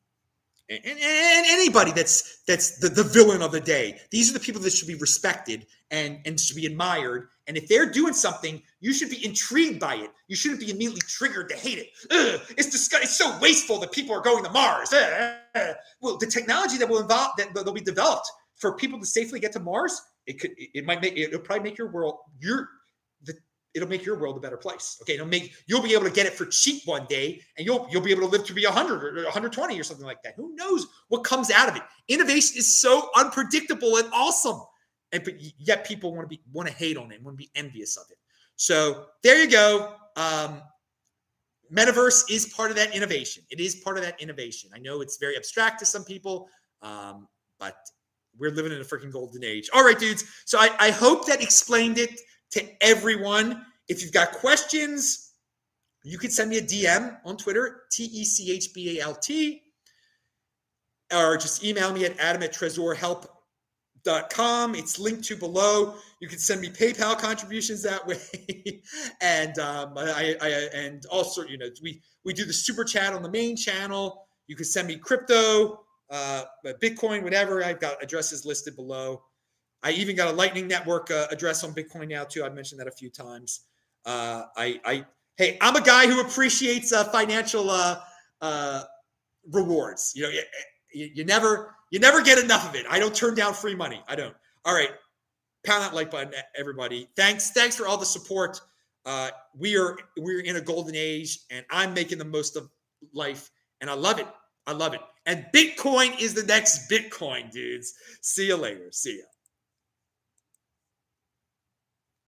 and, and, anybody that's that's the, the villain of the day. These are the people that should be respected and and should be admired. And if they're doing something, you should be intrigued by it. You shouldn't be immediately triggered to hate it. Ugh, it's disgusting. It's so wasteful that people are going to Mars. Ugh. Well, the technology that will involve that will be developed for people to safely get to Mars, it could it might make it'll probably make your world your the it'll make your world a better place. Okay, it'll make you'll be able to get it for cheap one day, and you'll you'll be able to live to be 100 or 120 or something like that. Who knows what comes out of it? Innovation is so unpredictable and awesome, and but yet people want to be want to hate on it, want to be envious of it. So there you go. Um, metaverse is part of that innovation. It is part of that innovation. I know it's very abstract to some people, um, but we're living in a freaking golden age. All right, dudes. So I, I hope that explained it to everyone. If you've got questions, You can send me a DM on Twitter, T E C H B A L T, or just email me at adam at tresorhelp.com. It's linked to below. You can send me PayPal contributions that way, [LAUGHS] and um, I, I and also you know we we do the super chat on the main channel. You can send me crypto, uh, Bitcoin, whatever. I've got addresses listed below. I even got a Lightning Network uh, address on Bitcoin now too. I've mentioned that a few times. Uh, I, I, hey, I'm a guy who appreciates uh, financial uh, uh, rewards. You know, you, you never, you never get enough of it. I don't turn down free money. I don't. All right, pound that like button, everybody. Thanks, thanks for all the support. Uh, we are we're in a golden age, and I'm making the most of life, and I love it. I love it. And Bitcoin is the next Bitcoin, dudes. See you later. See ya.